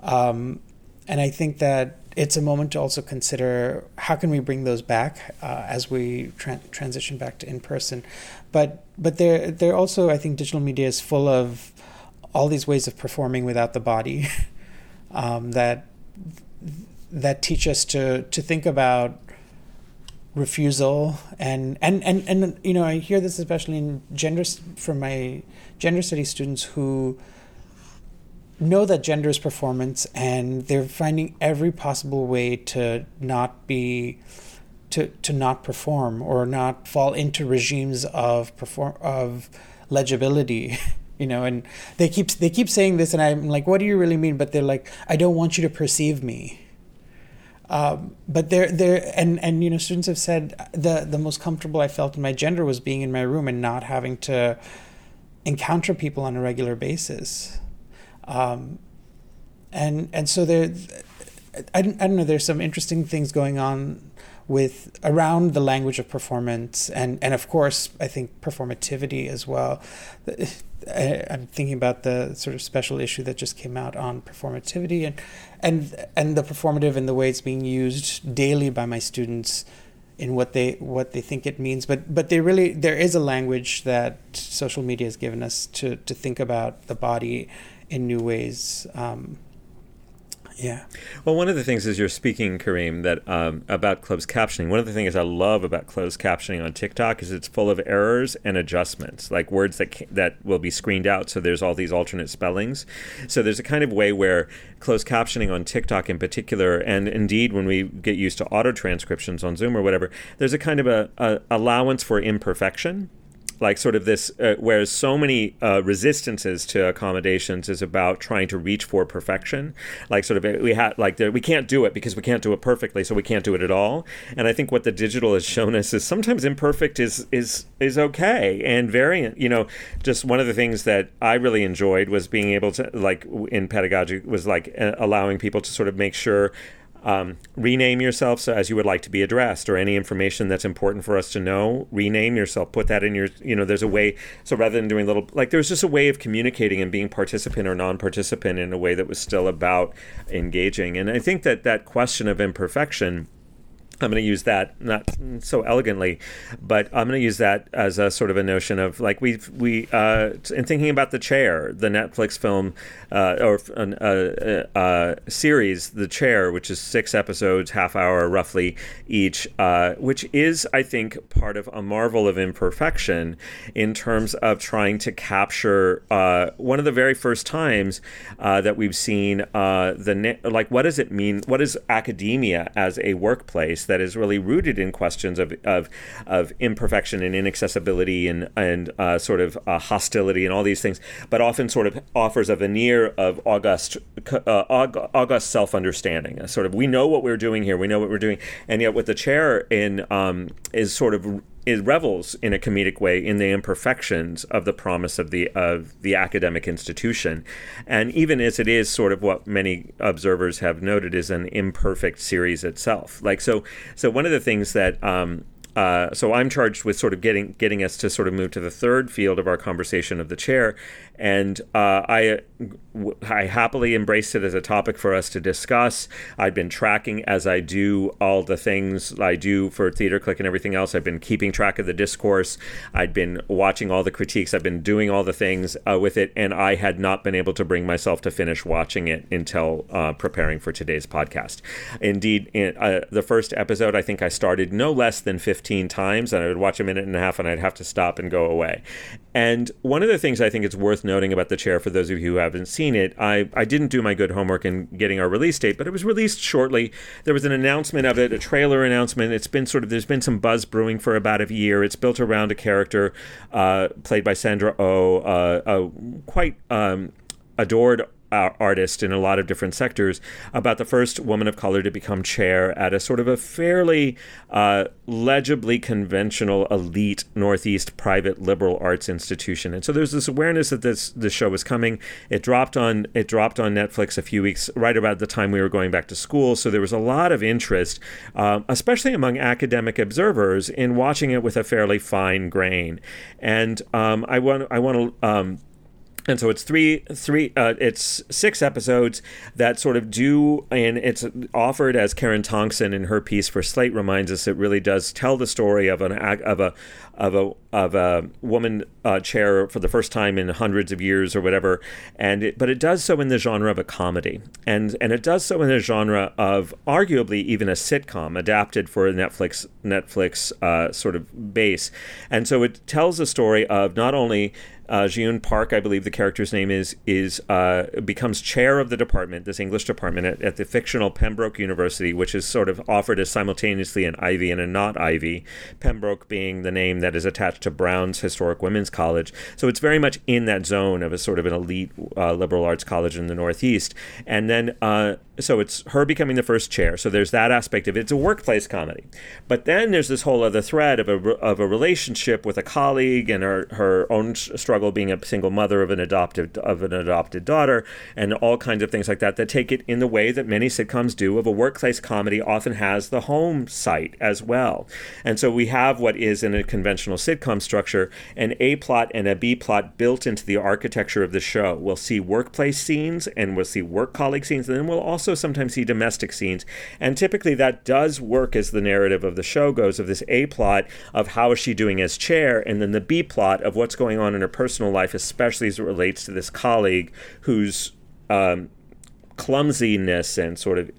Um, and I think that it's a moment to also consider how can we bring those back uh, as we tra- transition back to in person. But but there there also I think digital media is full of all these ways of performing without the body um, that that teach us to to think about refusal and and and and you know I hear this especially in gender from my gender studies students who know that gender is performance and they're finding every possible way to not be to to not perform or not fall into regimes of perform of legibility you know and they keep they keep saying this and i'm like what do you really mean? But they're like i don't want you to perceive me. Um, but they're they're and and you know students have said the the most comfortable i felt in my gender was being in my room and not having to encounter people on a regular basis um, and and so there, I, I don't know. There's some interesting things going on with around the language of performance and and of course I think performativity as well. I'm thinking about the sort of special issue that just came out on performativity and and and the performative and the way it's being used daily by my students in what they what they think it means but but they really there is a language that social media has given us to to think about the body in new ways. Um, yeah. Well, one of the things as you're speaking, Kareem, that um, about closed captioning, one of the things I love about closed captioning on TikTok is it's full of errors and adjustments, like words that that will be screened out. So there's all these alternate spellings. So there's a kind of way where closed captioning on TikTok in particular, and indeed when we get used to auto transcriptions on Zoom or whatever, there's a kind of a, a allowance for imperfection like sort of this, uh, whereas so many uh, resistances to accommodations is about trying to reach for perfection. Like sort of we had like the, we can't do it because we can't do it perfectly, so we can't do it at all. And I think what the digital has shown us is sometimes imperfect is is is okay and variant. You know, just one of the things that I really enjoyed was being able to like in pedagogy was like uh, allowing people to sort of make sure um, rename yourself so as you would like to be addressed, or any information that's important for us to know. Rename yourself. Put that in your. You know, there's a way. So rather than doing little, like there's just a way of communicating and being participant or non-participant in a way that was still about engaging. And I think that that question of imperfection I'm going to use that not so elegantly, but I'm going to use that as a sort of a notion of like we we uh, in thinking about the chair, the Netflix film uh, or uh, uh, series, The Chair, which is six episodes, half hour roughly each, uh, which is I think part of a marvel of imperfection in terms of trying to capture uh, one of the very first times that we've seen the like what does it mean? What is academia as a workplace? That is really rooted in questions of of, of imperfection and inaccessibility and and uh, sort of uh, hostility and all these things, but often sort of offers a veneer of august uh, august self understanding. Sort of we know what we're doing here, we know what we're doing, and yet what the chair in um, is sort of it revels in a comedic way in the imperfections of the promise of the of the academic institution, and even as it is sort of what many observers have noted is an imperfect series itself. Like so, so one of the things that um, uh, so I'm charged with sort of getting getting us to sort of move to the third field of our conversation of the chair, and uh, I I happily embraced it as a topic for us to discuss. I've been tracking as I do all the things I do for Theater Click and everything else. I've been keeping track of the discourse. I'd been watching all the critiques. I've been doing all the things uh, with it, and I had not been able to bring myself to finish watching it until uh, preparing for today's podcast. Indeed, in, uh, the first episode, I think I started no less than 15 times, and I would watch a minute and a half, and I'd have to stop and go away. And one of the things I think it's worth noting about the chair, for those of you who haven't seen it, I, I didn't do my good homework in getting our release date, but it was released shortly. There was an announcement of it, a trailer announcement. It's been sort of, there's been some buzz brewing for about a year. It's built around a character uh, played by Sandra Oh, uh, a quite um, adored uh, artist in a lot of different sectors about the first woman of color to become chair at a sort of a fairly uh, legibly conventional elite northeast private liberal arts institution. And so there's this awareness that this this show was coming. It dropped on it dropped on netflix a few weeks right about the time we were going back to school. So there was a lot of interest uh, especially among academic observers in watching it with a fairly fine grain. And um, i want i want to um, and so it's three three uh, it's six episodes that sort of do and it's offered as Karen Tongson in her piece for Slate reminds us. It really does tell the story of an of a of a of a woman uh, chair for the first time in hundreds of years or whatever. And it, but it does so in the genre of a comedy. And and it does so in the genre of arguably even a sitcom adapted for a Netflix Netflix uh, sort of base. And so it tells the story of not only uh, Ji-Yoon Park, I believe the character's name is, is uh, becomes chair of the department, this English department at, at, the fictional Pembroke University, which is sort of offered as simultaneously an Ivy and a not Ivy. Pembroke being the name that is attached to Brown's Historic Women's College, so it's very much in that zone of a sort of an elite uh, liberal arts college in the Northeast. And then uh, so it's her becoming the first chair. So there's that aspect of it. It's a workplace comedy. But then there's this whole other thread of a, of a relationship with a colleague and her, her own struggle being a single mother of an adopted of an adopted daughter and all kinds of things like that that take it in the way that many sitcoms do of a workplace comedy often has the home site as well. And so we have what is in a conventional sitcom structure an A plot and a B plot built into the architecture of the show. We'll see workplace scenes and we'll see work colleague scenes and then we'll also also sometimes see domestic scenes. And typically that does work as the narrative of the show goes of this A plot of how is she doing as chair, and then the B plot of what's going on in her personal life, especially as it relates to this colleague whose um, clumsiness and sort of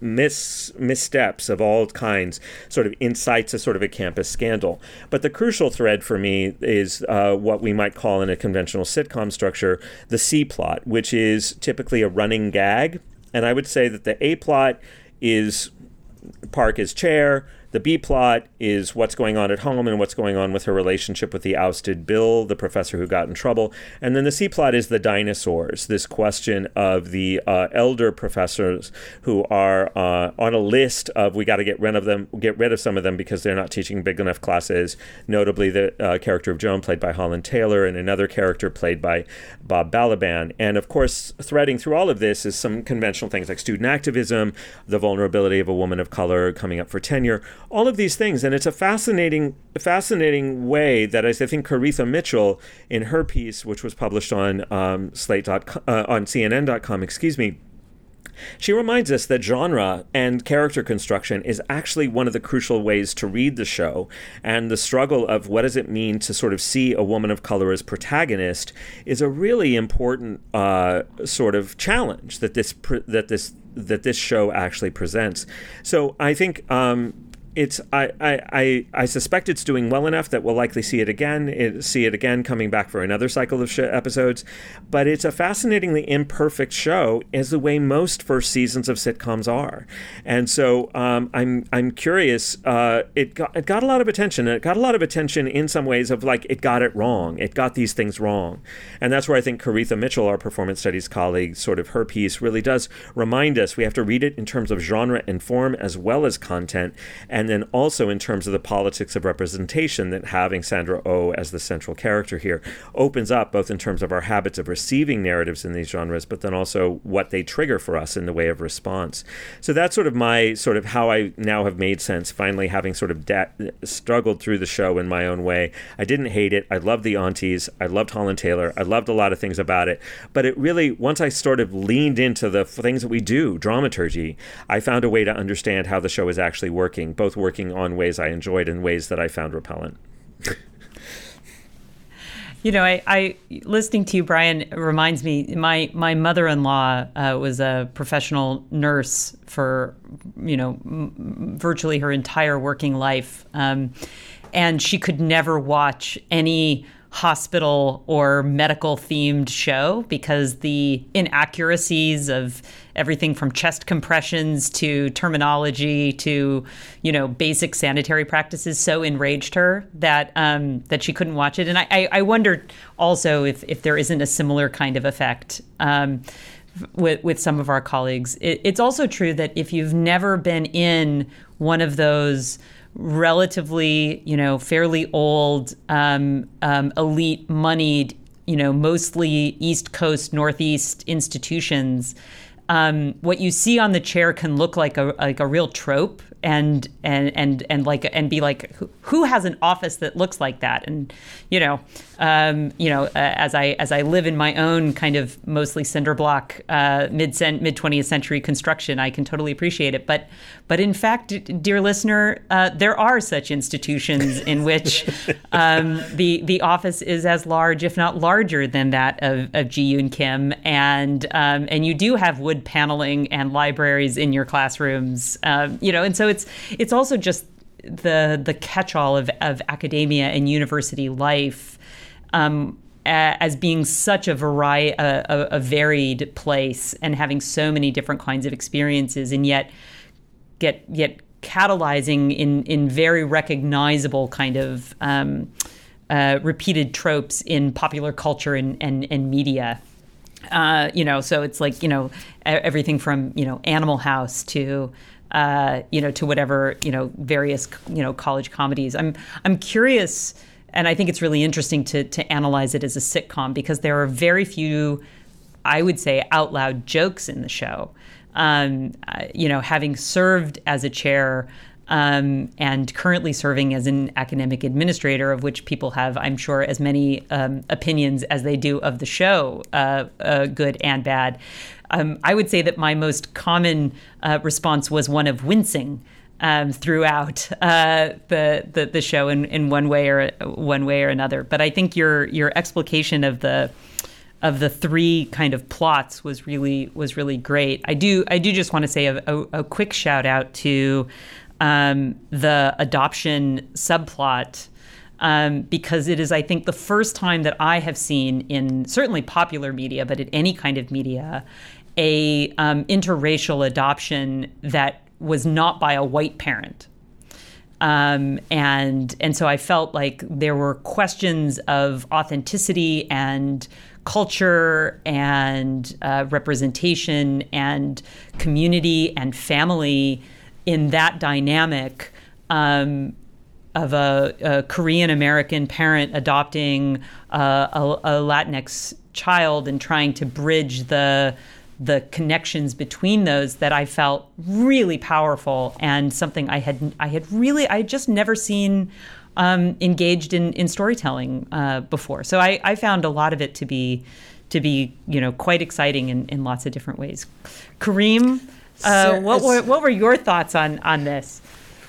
mis missteps of all kinds sort of incites a sort of a campus scandal. But the crucial thread for me is uh, what we might call in a conventional sitcom structure the C plot, which is typically a running gag and I would say that the A plot is Park as chair, the B plot is what's going on at home and what's going on with her relationship with the ousted Bill, the professor who got in trouble. And then the C plot is the dinosaurs, this question of the uh, elder professors who are uh, on a list of we got to get rid of them, get rid of some of them because they're not teaching big enough classes. Notably, the uh, character of Joan, played by Holland Taylor, and another character played by Bob Balaban. And of course, threading through all of this is some conventional things like student activism, the vulnerability of a woman of color coming up for tenure all of these things. And it's a fascinating, fascinating way that I think Koritha Mitchell, in her piece, which was published on um, Slate. Uh, on CNN.com, excuse me, she reminds us that genre and character construction is actually one of the crucial ways to read the show, and the struggle of what does it mean to sort of see a woman of color as protagonist is a really important uh, sort of challenge that this that this that this show actually presents. So I think um, it's I, I, I, suspect it's doing well enough that we'll likely see it again, it, see it again coming back for another cycle of sh- episodes. But it's a fascinatingly imperfect show, as the way most first seasons of sitcoms are. And so um, I'm I'm curious. Uh, it got it got a lot of attention. It got a lot of attention in some ways of like it got it wrong. It got these things wrong, and that's where I think Koritha Mitchell, our performance studies colleague, sort of her piece really does remind us we have to read it in terms of genre and form as well as content and and then also in terms of the politics of representation that having Sandra O oh as the central character here opens up both in terms of our habits of receiving narratives in these genres, but then also what they trigger for us in the way of response. So that's sort of my sort of how I now have made sense. Finally, having sort of da- struggled through the show in my own way, I didn't hate it. I loved the aunties. I loved Holland Taylor. I loved a lot of things about it. But it really, once I sort of leaned into the things that we do, dramaturgy, I found a way to understand how the show is actually working, both working on ways I enjoyed and ways that I found repellent. You know, I, I, listening to you, Brian, reminds me. My my mother in law uh, was a professional nurse for you know m- virtually her entire working life, um, and she could never watch any hospital or medical themed show because the inaccuracies of everything from chest compressions to terminology to you know basic sanitary practices so enraged her that um, that she couldn't watch it. And I, I, I wondered also if if there isn't a similar kind of effect um, with with some of our colleagues. It, it's also true that if you've never been in one of those relatively, you know, fairly old, um, um, elite, moneyed, you know, mostly East Coast, Northeast institutions. Um, what you see on the chair can look like a like a real trope, and and and and like and be like who, who has an office that looks like that? And you know um, you know uh, as i as i live in my own kind of mostly cinder block uh, mid mid 20th century construction i can totally appreciate it. But but in fact dear listener uh, there are such institutions in which um, the the office is as large if not larger than that of, of ji yoon kim. And um, and you do have wood paneling and libraries in your classrooms um, you know and so it's it's also just the the catch-all of, of academia and university life um, as being such a variety, a, a, varied place, and having so many different kinds of experiences, and yet get yet catalyzing in in very recognizable kind of um, uh, repeated tropes in popular culture and and, and media. Uh, you know, so it's like you know everything from you know Animal House to uh, you know, to whatever you know various you know college comedies. I'm I'm curious, and I think it's really interesting to to analyze it as a sitcom because there are very few, I would say, out loud jokes in the show. Um, uh, you know, having served as a chair. Um, and currently serving as an academic administrator, of which people have, I'm sure, as many um, opinions as they do of the show, uh, uh, good and bad um, I would say that my most common uh, response was one of wincing. Um, throughout uh, the, the, the show in, in one way or one way or another, but I think your your explication of the of the three kind of plots was really was really great. I do I do just want to say a, a, a quick shout out to um, the adoption subplot um, because it is, I think, the first time that I have seen in certainly popular media, but in any kind of media, a um, interracial adoption that was not by a white parent. Um, and and so I felt like there were questions of authenticity and culture and uh, representation and community and family in that dynamic um, of a, a Korean American parent adopting uh, a, a Latinx child and trying to bridge the the connections between those that I felt really powerful and something I had I had really I had just never seen um, engaged in in storytelling uh, before. So I, I found a lot of it to be to be you know quite exciting in, in lots of different ways. Kareem, uh, what were what were your thoughts on on this?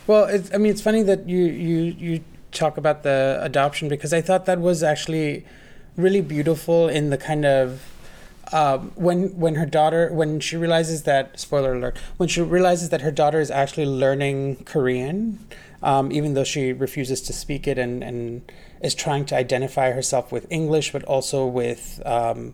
Well, I mean, it's funny that you you you talk about the adoption because I thought that was actually really beautiful in the kind of um, when when her daughter when she realizes that spoiler alert when she realizes that her daughter is actually learning Korean, um, even though she refuses to speak it and and is trying to identify herself with English, but also with um,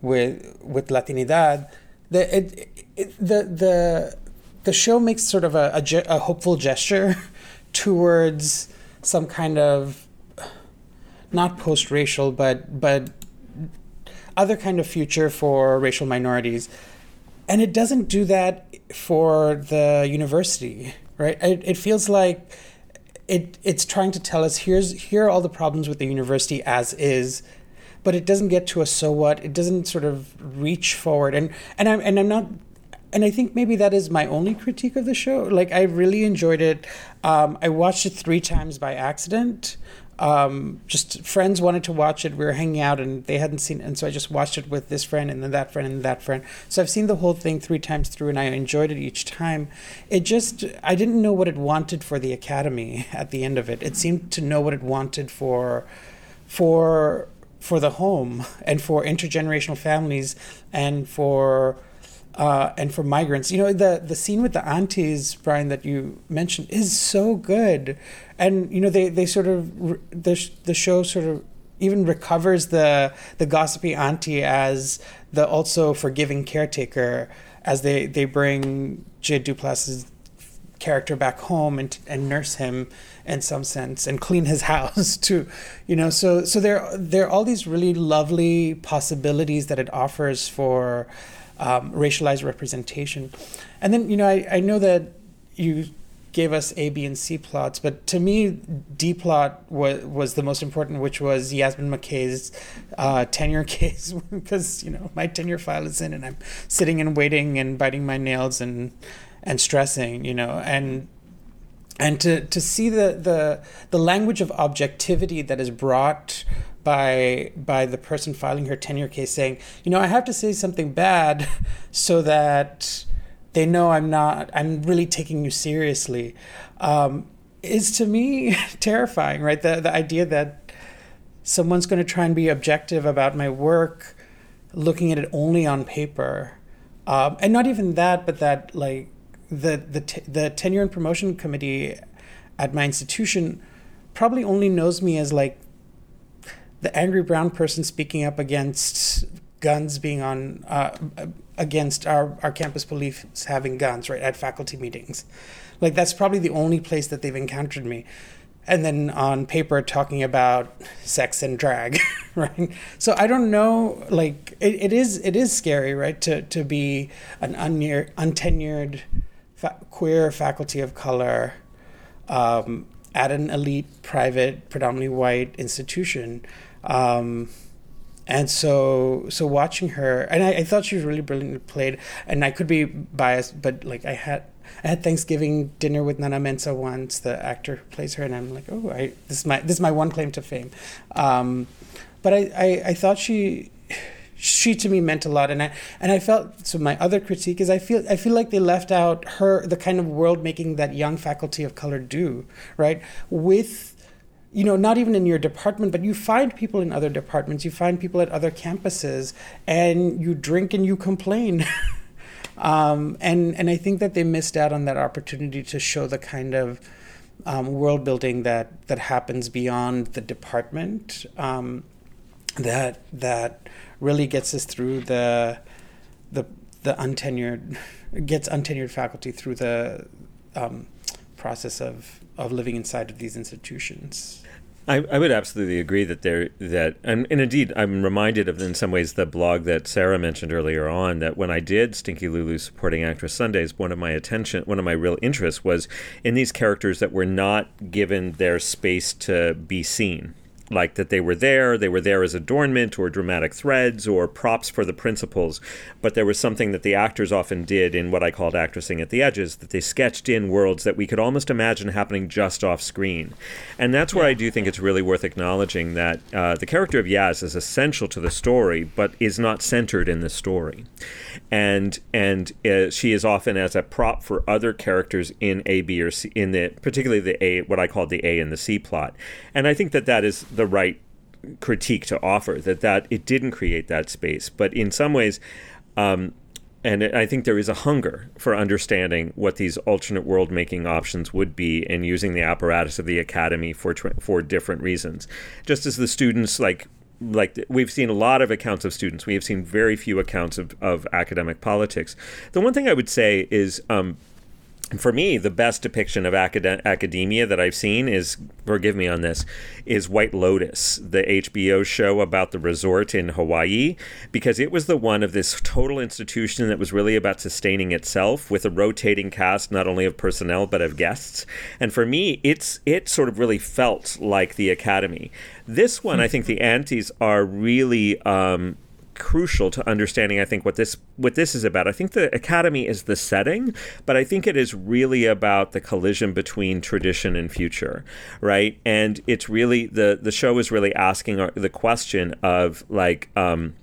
with with Latinidad. The it, it, the the the show makes sort of a, a, a hopeful gesture towards some kind of not post-racial but but other kind of future for racial minorities. And it doesn't do that for the university. right? It, it feels like it it's trying to tell us here's here are all the problems with the university as is but it doesn't get to a so what it doesn't sort of reach forward and and I'm and I'm not and I think maybe that is my only critique of the show. Like I really enjoyed it. Um, I watched it three times by accident um, just friends wanted to watch it. We were hanging out and they hadn't seen it. And so I just watched it with this friend and then that friend and that friend. So I've seen the whole thing three times through and I enjoyed it each time. It just, I didn't know what it wanted for the Academy at the end of it. It seemed to know what it wanted for, for, for the home and for intergenerational families and for uh, and for migrants. You know, the the scene with the aunties, Brian, that you mentioned, is so good, and you know they they sort of the the show sort of even recovers the the gossipy auntie as the also forgiving caretaker as they they bring Jay Duplass's character back home and and nurse him in some sense and clean his house too you know so so there there are all these really lovely possibilities that it offers for um, racialized representation. And then, you know, I, I know that you gave us A, B, and C plots, but to me, D plot was was the most important, which was Yasmin McKay's uh, tenure case, because you know my tenure file is in, and I'm sitting and waiting and biting my nails and and stressing, you know, and and to to see the the the language of objectivity that is brought by by the person filing her tenure case saying, you know, I have to say something bad so that they know I'm not I'm really taking you seriously, um, is to me terrifying. Right, the the idea that someone's going to try and be objective about my work, looking at it only on paper, um, and not even that, but that like the the t- the tenure and promotion committee at my institution probably only knows me as like the angry brown person speaking up against guns being on uh, against our, our campus police having guns right at faculty meetings. Like that's probably the only place that they've encountered me. And then on paper talking about sex and drag right? So i don't know like it, it is it is scary right to to be an unnear, untenured fa- queer faculty of color um, at an elite private predominantly white institution. Um, and so so watching her and I, I, thought she was really brilliantly played. And i could be biased but like i had i had thanksgiving dinner with nana mensah once. The actor who plays her and i'm like oh i this is my this is my one claim to fame. Um, but I, I i thought she she to me meant a lot and I and I felt so my other critique is I feel I feel like they left out her the kind of world making that young faculty of color do right with you know, not even in your department, but you find people in other departments, you find people at other campuses, and you drink and you complain. um, and and I think that they missed out on that opportunity to show the kind of um, world building that that happens beyond the department. Um, that that really gets us through the the the untenured gets untenured faculty through the um, process of of living inside of these institutions. I, I would absolutely agree that there that and, and, indeed I'm reminded of in some ways the blog that Sarah mentioned earlier on that when I did Stinky Lulu supporting actress Sundays one of my attention one of my real interests was in these characters that were not given their space to be seen like that they were there, they were there as adornment or dramatic threads or props for the principals, but there was something that the actors often did in what I called actressing at the edges, that they sketched in worlds that we could almost imagine happening just off screen. And that's where I do think it's really worth acknowledging that uh, the character of Yaz is essential to the story, but is not centered in the story. And and uh, she is often as a prop for other characters in A, B, or C, in the particularly the A, what I call the A and the C plot. And I think that that is the right critique to offer that that it didn't create that space. But in some ways um, and I think there is a hunger for understanding what these alternate world making options would be and using the apparatus of the academy for for different reasons. Just as the students like like we've seen a lot of accounts of students. We have seen very few accounts of, of academic politics. The one thing i would say is um, for me, the best depiction of acad- academia that I've seen is, forgive me on this, is White Lotus, the HBO show about the resort in Hawaii, because it was the one of this total institution that was really about sustaining itself with a rotating cast, not only of personnel, but of guests. And for me, it's it sort of really felt like the academy. This one, I think the aunties are really. Um, crucial to understanding I think what this what this is about. I think the academy is the setting, but I think it is really about the collision between tradition and future, right? And it's really the the show is really asking the question of like um,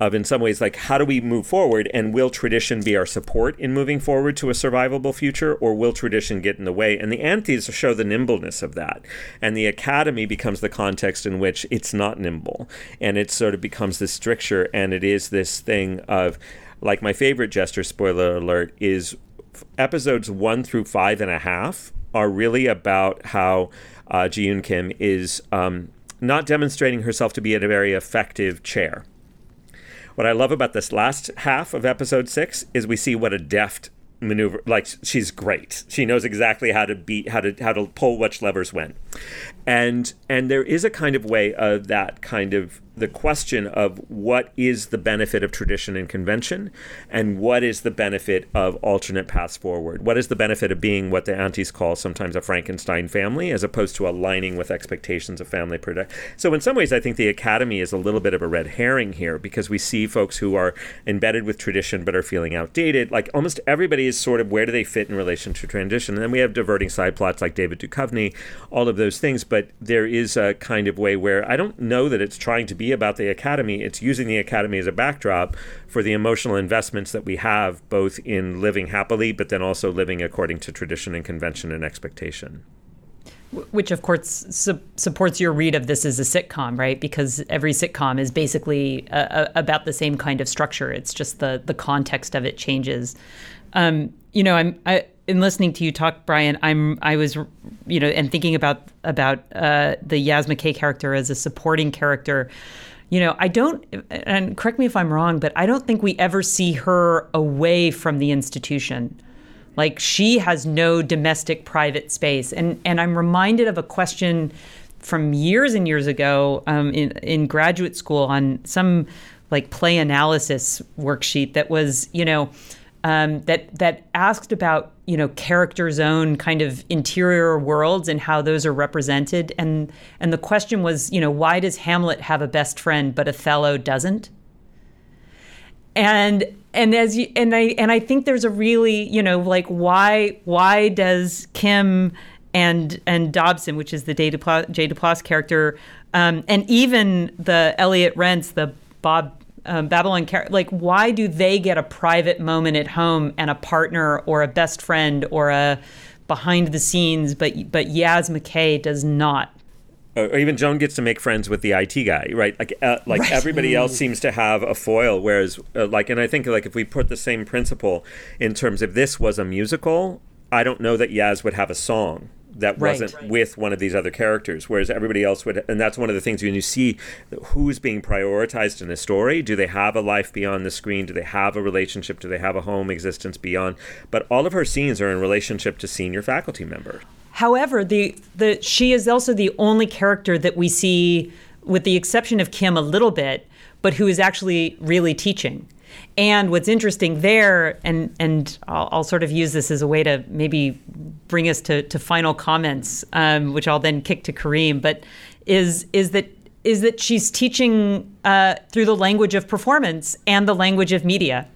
of in some ways like how do we move forward and will tradition be our support in moving forward to a survivable future or will tradition get in the way? And the aunties show the nimbleness of that. And the academy becomes the context in which it's not nimble and it sort of becomes this stricture and it is this thing of like my favorite gesture spoiler alert is episodes one through five and a half are really about how uh, Ji Yoon Kim is um, not demonstrating herself to be a very effective chair what I love about this last half of episode six is we see what a deft maneuver like she's great. She knows exactly how to beat how to how to pull which levers when and and there is a kind of way of that kind of the question of what is the benefit of tradition and convention and what is the benefit of alternate paths forward? What is the benefit of being what the aunties call sometimes a frankenstein family as opposed to aligning with expectations of family product? So in some ways i think the academy is a little bit of a red herring here because we see folks who are embedded with tradition but are feeling outdated. Like almost everybody is sort of where do they fit in relation to tradition and then we have diverting side plots like david Duchovny all of those things. But there is a kind of way where i don't know that it's trying to be about the academy, it's using the academy as a backdrop for the emotional investments that we have both in living happily, but then also living according to tradition and convention and expectation which of course su- supports your read of this as a sitcom, right? Because every sitcom is basically uh, about the same kind of structure. It's just the the context of it changes. Um, you know, I'm I, in listening to you talk, Brian. I'm I was, you know, and thinking about about uh, the Yaz McKay character as a supporting character. You know, I don't, and correct me if I'm wrong, but I don't think we ever see her away from the institution. Like she has no domestic private space, and and I'm reminded of a question from years and years ago um, in in graduate school on some like play analysis worksheet that was you know um, that that asked about you know characters' own kind of interior worlds and how those are represented, and and the question was you know why does Hamlet have a best friend but Othello doesn't? And and as you and I and I think there's a really you know like why why does Kim and and Dobson, which is the Jay Duplass character, um, and even the Elliot Rentz, the Bob um, Balaban, like, why do they get a private moment at home and a partner or a best friend or a behind the scenes, but but Yaz McKay does not? Or even Joan gets to make friends with the IT guy, right? Like, uh, like right. everybody else seems to have a foil, whereas, uh, like, and I think like if we put the same principle in terms of this was a musical, I don't know that Yaz would have a song that wasn't right. with one of these other characters, whereas everybody else would. And that's one of the things when you see who's being prioritized in a story. Do they have a life beyond the screen? Do they have a relationship? Do they have a home existence beyond? But all of her scenes are in relationship to senior faculty members. However, the the she is also the only character that we see, with the exception of Kim a little bit, but who is actually really teaching. And what's interesting there, and and I'll, I'll, sort of use this as a way to maybe bring us to, to final comments, um, which I'll then kick to Kareem, but is is that is that she's teaching uh, through the language of performance and the language of media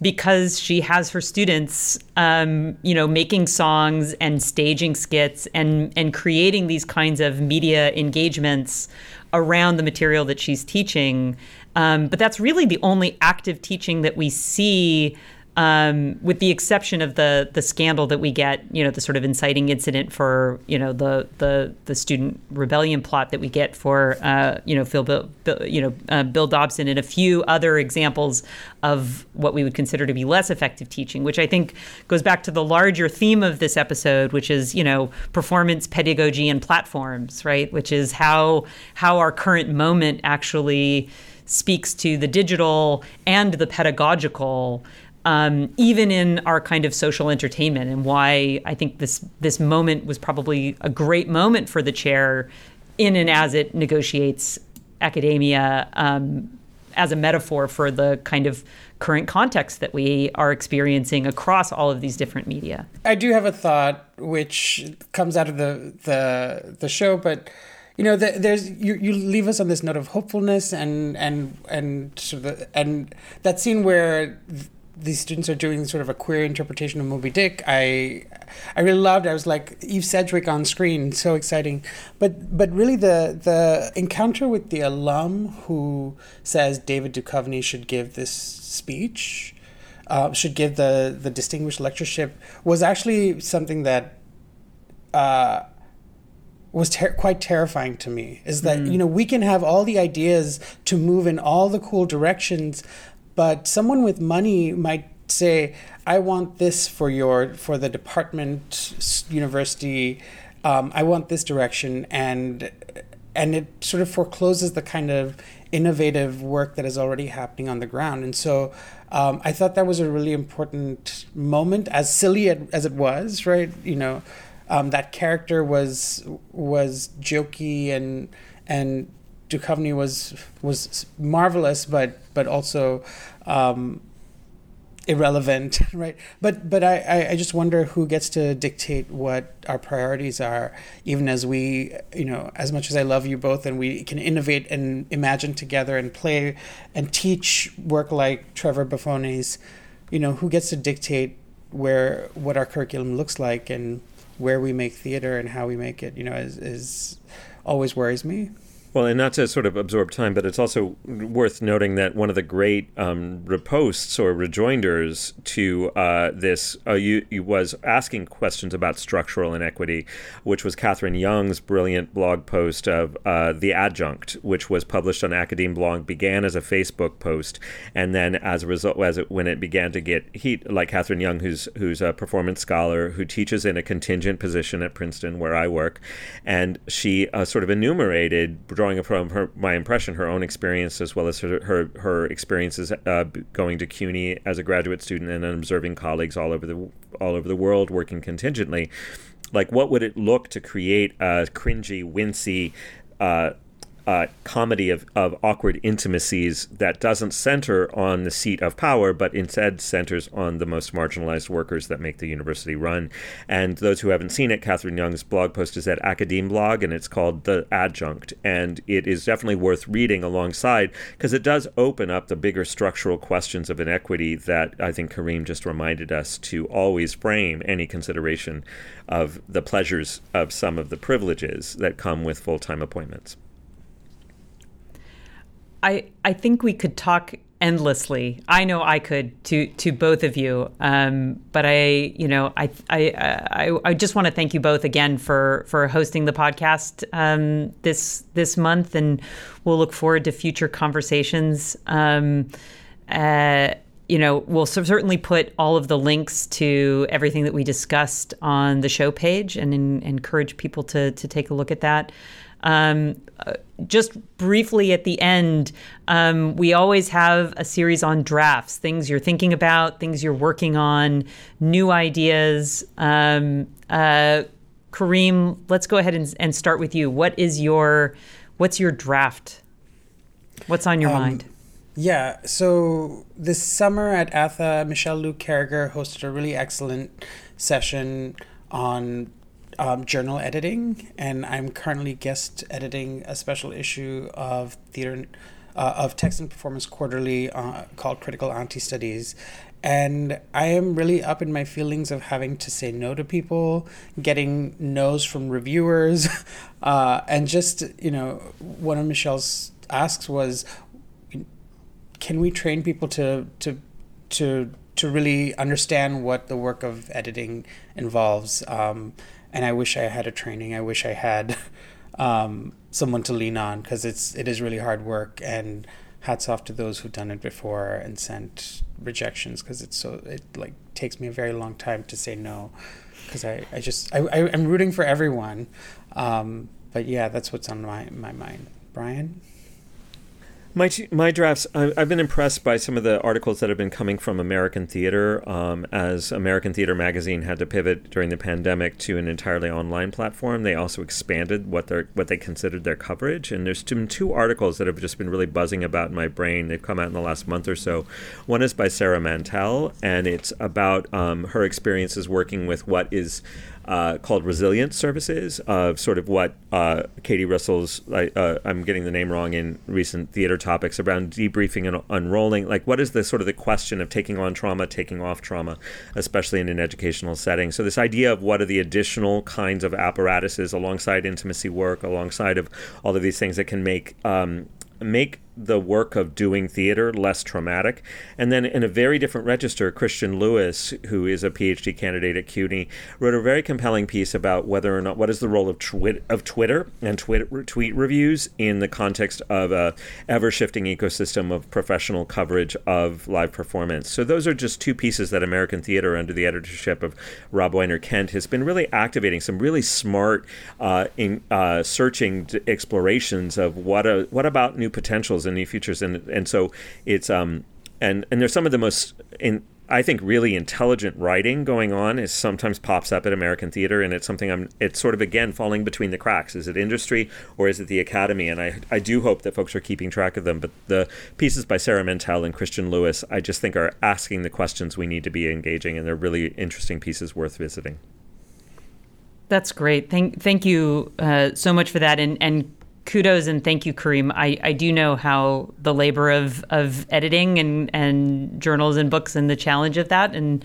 because she has her students, um, you know, making songs and staging skits and and creating these kinds of media engagements around the material that she's teaching. Um, but that's really the only active teaching that we see um, with the exception of the the scandal that we get, you know, the sort of inciting incident for you know the the the student rebellion plot that we get for uh, you know Phil Bill, Bill you know uh, Bill Dobson and a few other examples of what we would consider to be less effective teaching, which I think goes back to the larger theme of this episode, which is you know performance pedagogy and platforms, right? Which is how how our current moment actually speaks to the digital and the pedagogical um, even in our kind of social entertainment, and why I think this this moment was probably a great moment for the chair, in and as it negotiates academia um, as a metaphor for the kind of current context that we are experiencing across all of these different media. I do have a thought which comes out of the the the show, but you know, the, there's you, you leave us on this note of hopefulness and and and sort of and that scene where these students are doing sort of a queer interpretation of Moby Dick. I I really loved. I was like Eve Sedgwick on screen, so exciting. But but really the the encounter with the alum who says David Duchovny should give this speech, uh, should give the the distinguished lectureship was actually something that. Uh, was ter- quite terrifying to me is that mm. you know we can have all the ideas to move in all the cool directions but someone with money might say, "I want this for your for the department, university. Um, I want this direction," and and it sort of forecloses the kind of innovative work that is already happening on the ground. And so um, I thought that was a really important moment, as silly as it was, right? You know, um, that character was was jokey and and Duchovny was was marvelous, but but also um, irrelevant, right? But but I, I just wonder who gets to dictate what our priorities are, even as we, you know, as much as I love you both, and we can innovate and imagine together and play and teach work like Trevor Boffone's, you know, who gets to dictate where what our curriculum looks like and where we make theater and how we make it, you know, is, is always worries me. Well, and not to sort of absorb time, but it's also worth noting that one of the great um, reposts or rejoinders to uh, this uh, you, you, was asking questions about structural inequity, which was Catherine Young's brilliant blog post of uh, The Adjunct, which was published on Academe Blog, began as a Facebook post, and then as a result, as it, when it began to get heat, like Catherine Young, who's who's a performance scholar who teaches in a contingent position at Princeton, where I work, and she uh, sort of enumerated drawing from her my impression, her own experience as well as her her, her experiences uh, going to CUNY as a graduate student and observing colleagues all over the all over the world working contingently. Like, what would it look to create a cringy, wincy, uh, uh, comedy of, of awkward intimacies that doesn't center on the seat of power, but instead centers on the most marginalized workers that make the university run. And those who haven't seen it, Catherine Young's blog post is at Academe Blog, and it's called The Adjunct. And it is definitely worth reading alongside because it does open up the bigger structural questions of inequity that I think Kareem just reminded us to always frame any consideration of the pleasures of some of the privileges that come with full time appointments. I I think we could talk endlessly. I know I could to to both of you. Um, but I, you know, I I I, I just want to thank you both again for for hosting the podcast um, this this month, and we'll look forward to future conversations. Um, uh, you know, we'll certainly put all of the links to everything that we discussed on the show page, and in, encourage people to to take a look at that. Um, uh, just briefly at the end, um, we always have a series on drafts, things you're thinking about, things you're working on, new ideas. Um, uh, Kareem, let's go ahead and, and, start with you. What is your what's your draft? What's on your um, mind? Yeah, so this summer at ATHE, Michelle Liu Carriger hosted a really excellent session on um, journal editing, and I'm currently guest editing a special issue of theater uh, of Text and Performance Quarterly uh, called Critical Auntie Studies. And I am really up in my feelings of having to say no to people, getting no's from reviewers, uh, and just you know, one of Michelle's asks was, can we train people to to to to really understand what the work of editing involves? Um, and I wish I had a training. I wish I had um, someone to lean on because it's it is really hard work. And hats off to those who've done it before and sent rejections because it's so it like takes me a very long time to say no because I, I just I, I am rooting for everyone. Um, but yeah, that's what's on my my mind. Brian. My my drafts. I've been impressed by some of the articles that have been coming from American theater, um, as American Theater Magazine had to pivot during the pandemic to an entirely online platform. They also expanded what what they considered their coverage, and there's been two articles that have just been really buzzing about in my brain. They've come out in the last month or so. One is by Sarah Mantell, and it's about um, her experiences working with what is uh, called Resilience Services of sort of what uh, Katie Russell's, uh, I'm getting the name wrong in recent theater topics around debriefing and unrolling. Like, what is the sort of the question of taking on trauma, taking off trauma, especially in an educational setting? So, this idea of what are the additional kinds of apparatuses alongside intimacy work, alongside of all of these things that can make um, make the work of doing theater less traumatic. And then, in a very different register, Christian Lewis, who is a PhD candidate at CUNY, wrote a very compelling piece about whether or not what is the role of, of Twitter and twit- tweet reviews in the context of a ever shifting ecosystem of professional coverage of live performance. So, those are just two pieces that American Theater, under the editorship of Rob Weinert-Kendt, has been really activating some really smart, uh, in, uh, searching explorations of what a, what about new potentials and new futures, and and so it's um and and there's some of the most in I think really intelligent writing going on is sometimes pops up at American theater, and it's something I'm. It's sort of again falling between the cracks. Is it industry or is it the academy? And I I do hope that folks are keeping track of them. But the pieces by Sarah Mantell and Christian Lewis, I just think are asking the questions we need to be engaging, and they're really interesting pieces worth visiting. That's great. Thank thank you uh, so much for that, and and kudos and thank you, Kareem. I, I do know how the labor of, of editing and, and journals and books and the challenge of that. And,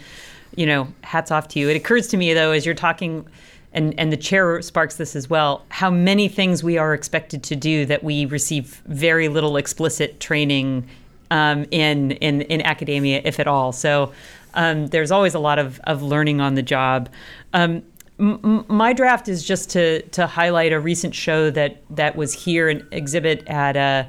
you know, hats off to you. It occurs to me, though, as you're talking, and, and the chair sparks this as well, how many things we are expected to do that we receive very little explicit training um, in, in, in academia, if at all. So um, there's always a lot of, of learning on the job. Um, my draft is just to to highlight a recent show that that was here an exhibit at uh,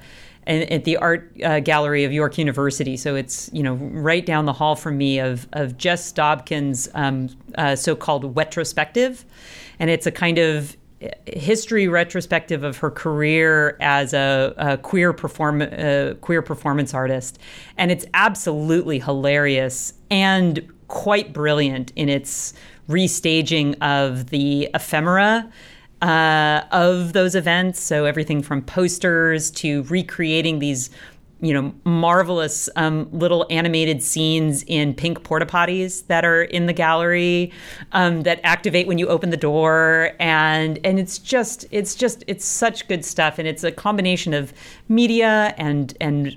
at the art uh, gallery of York University. So it's you know right down the hall from me of of Jess Dobkin's um, uh, so-called retrospective, and it's a kind of history retrospective of her career as a, a queer perform uh, queer performance artist, and it's absolutely hilarious and quite brilliant in its restaging of the ephemera uh, of those events. So everything from posters to recreating these, you know, marvelous um, little animated scenes in pink porta potties that are in the gallery um, that activate when you open the door, and and it's just it's just it's such good stuff, and it's a combination of media and and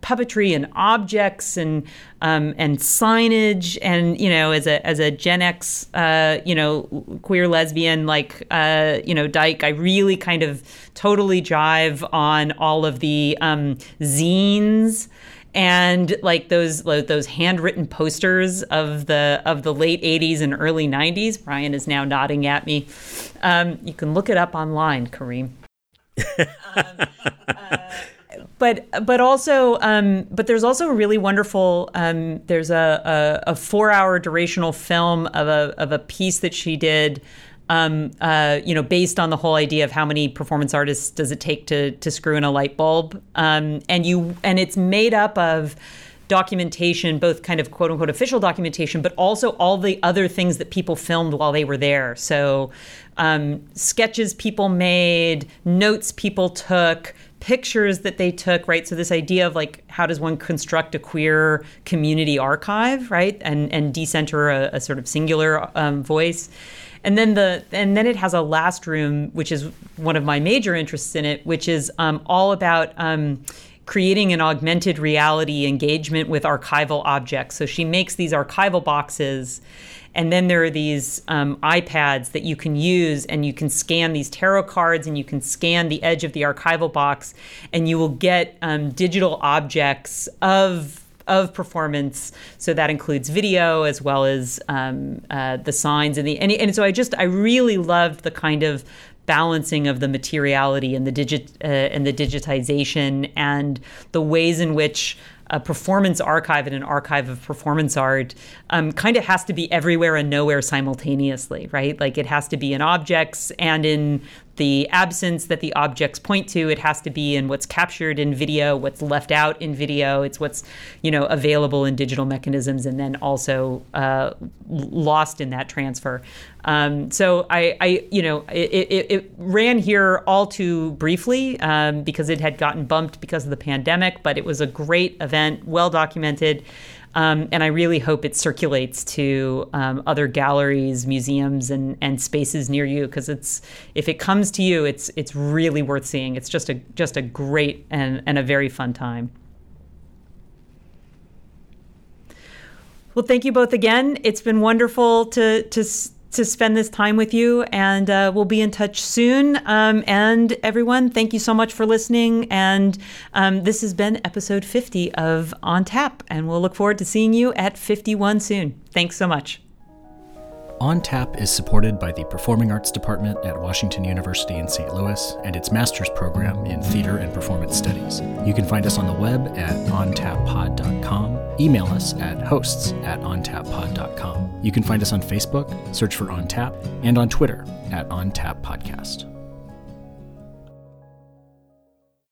puppetry and objects and um, and signage and you know as a as a Gen X uh, you know queer lesbian like uh, you know Dyke I really kind of totally jive on all of the um, zines and like those those handwritten posters of the of the late 80s and early 90s Brian is now nodding at me. Um, you can look it up online Kareem. Um, uh, but but also um, but there's also a really wonderful um, there's a, a, a four hour durational film of a of a piece that she did um, uh, you know based on the whole idea of how many performance artists does it take to to screw in a light bulb um, and you and it's made up of documentation, both kind of quote unquote official documentation, but also all the other things that people filmed while they were there. So, um, sketches people made, notes people took, pictures that they took, right? So this idea of like how does one construct a queer community archive, right? And and decenter a, a sort of singular um, voice. And then the and then it has a last room, which is one of my major interests in it, which is um, all about um, creating an augmented reality engagement with archival objects. So she makes these archival boxes and then there are these um, iPads that you can use, and you can scan these tarot cards, and you can scan the edge of the archival box, and you will get um, digital objects of of performance. So that includes video as well as um, uh, the signs and the and, and so I just I really loved the kind of balancing of the materiality and the digit uh, and the digitization and the ways in which a performance archive and an archive of performance art um, kind of has to be everywhere and nowhere simultaneously, right? Like it has to be in objects and in the absence that the objects point to. It has to be in what's captured in video, what's left out in video. It's what's you know available in digital mechanisms, and then also uh, lost in that transfer. Um, so I, I, you know, it, it, it, ran here all too briefly um, because it had gotten bumped because of the pandemic, but it was a great event, well documented. Um, and I really hope it circulates to um, other galleries, museums, and, and spaces near you because it's if it comes to you, it's it's really worth seeing. It's just a just a great and, and a very fun time. Well, thank you both again. It's been wonderful to to to spend this time with you, and uh, we'll be in touch soon. Um, and everyone, thank you so much for listening. And um, this has been episode 50 of On Tap, and we'll look forward to seeing you at 51 soon. Thanks so much. On Tap is supported by the Performing Arts Department at Washington University in St. Louis and its master's program in theater and performance studies. You can find us on the web at ontappod.com, email us at hosts at ontappod.com. You can find us on Facebook, search for On Tap, and on Twitter at On Tap Podcast.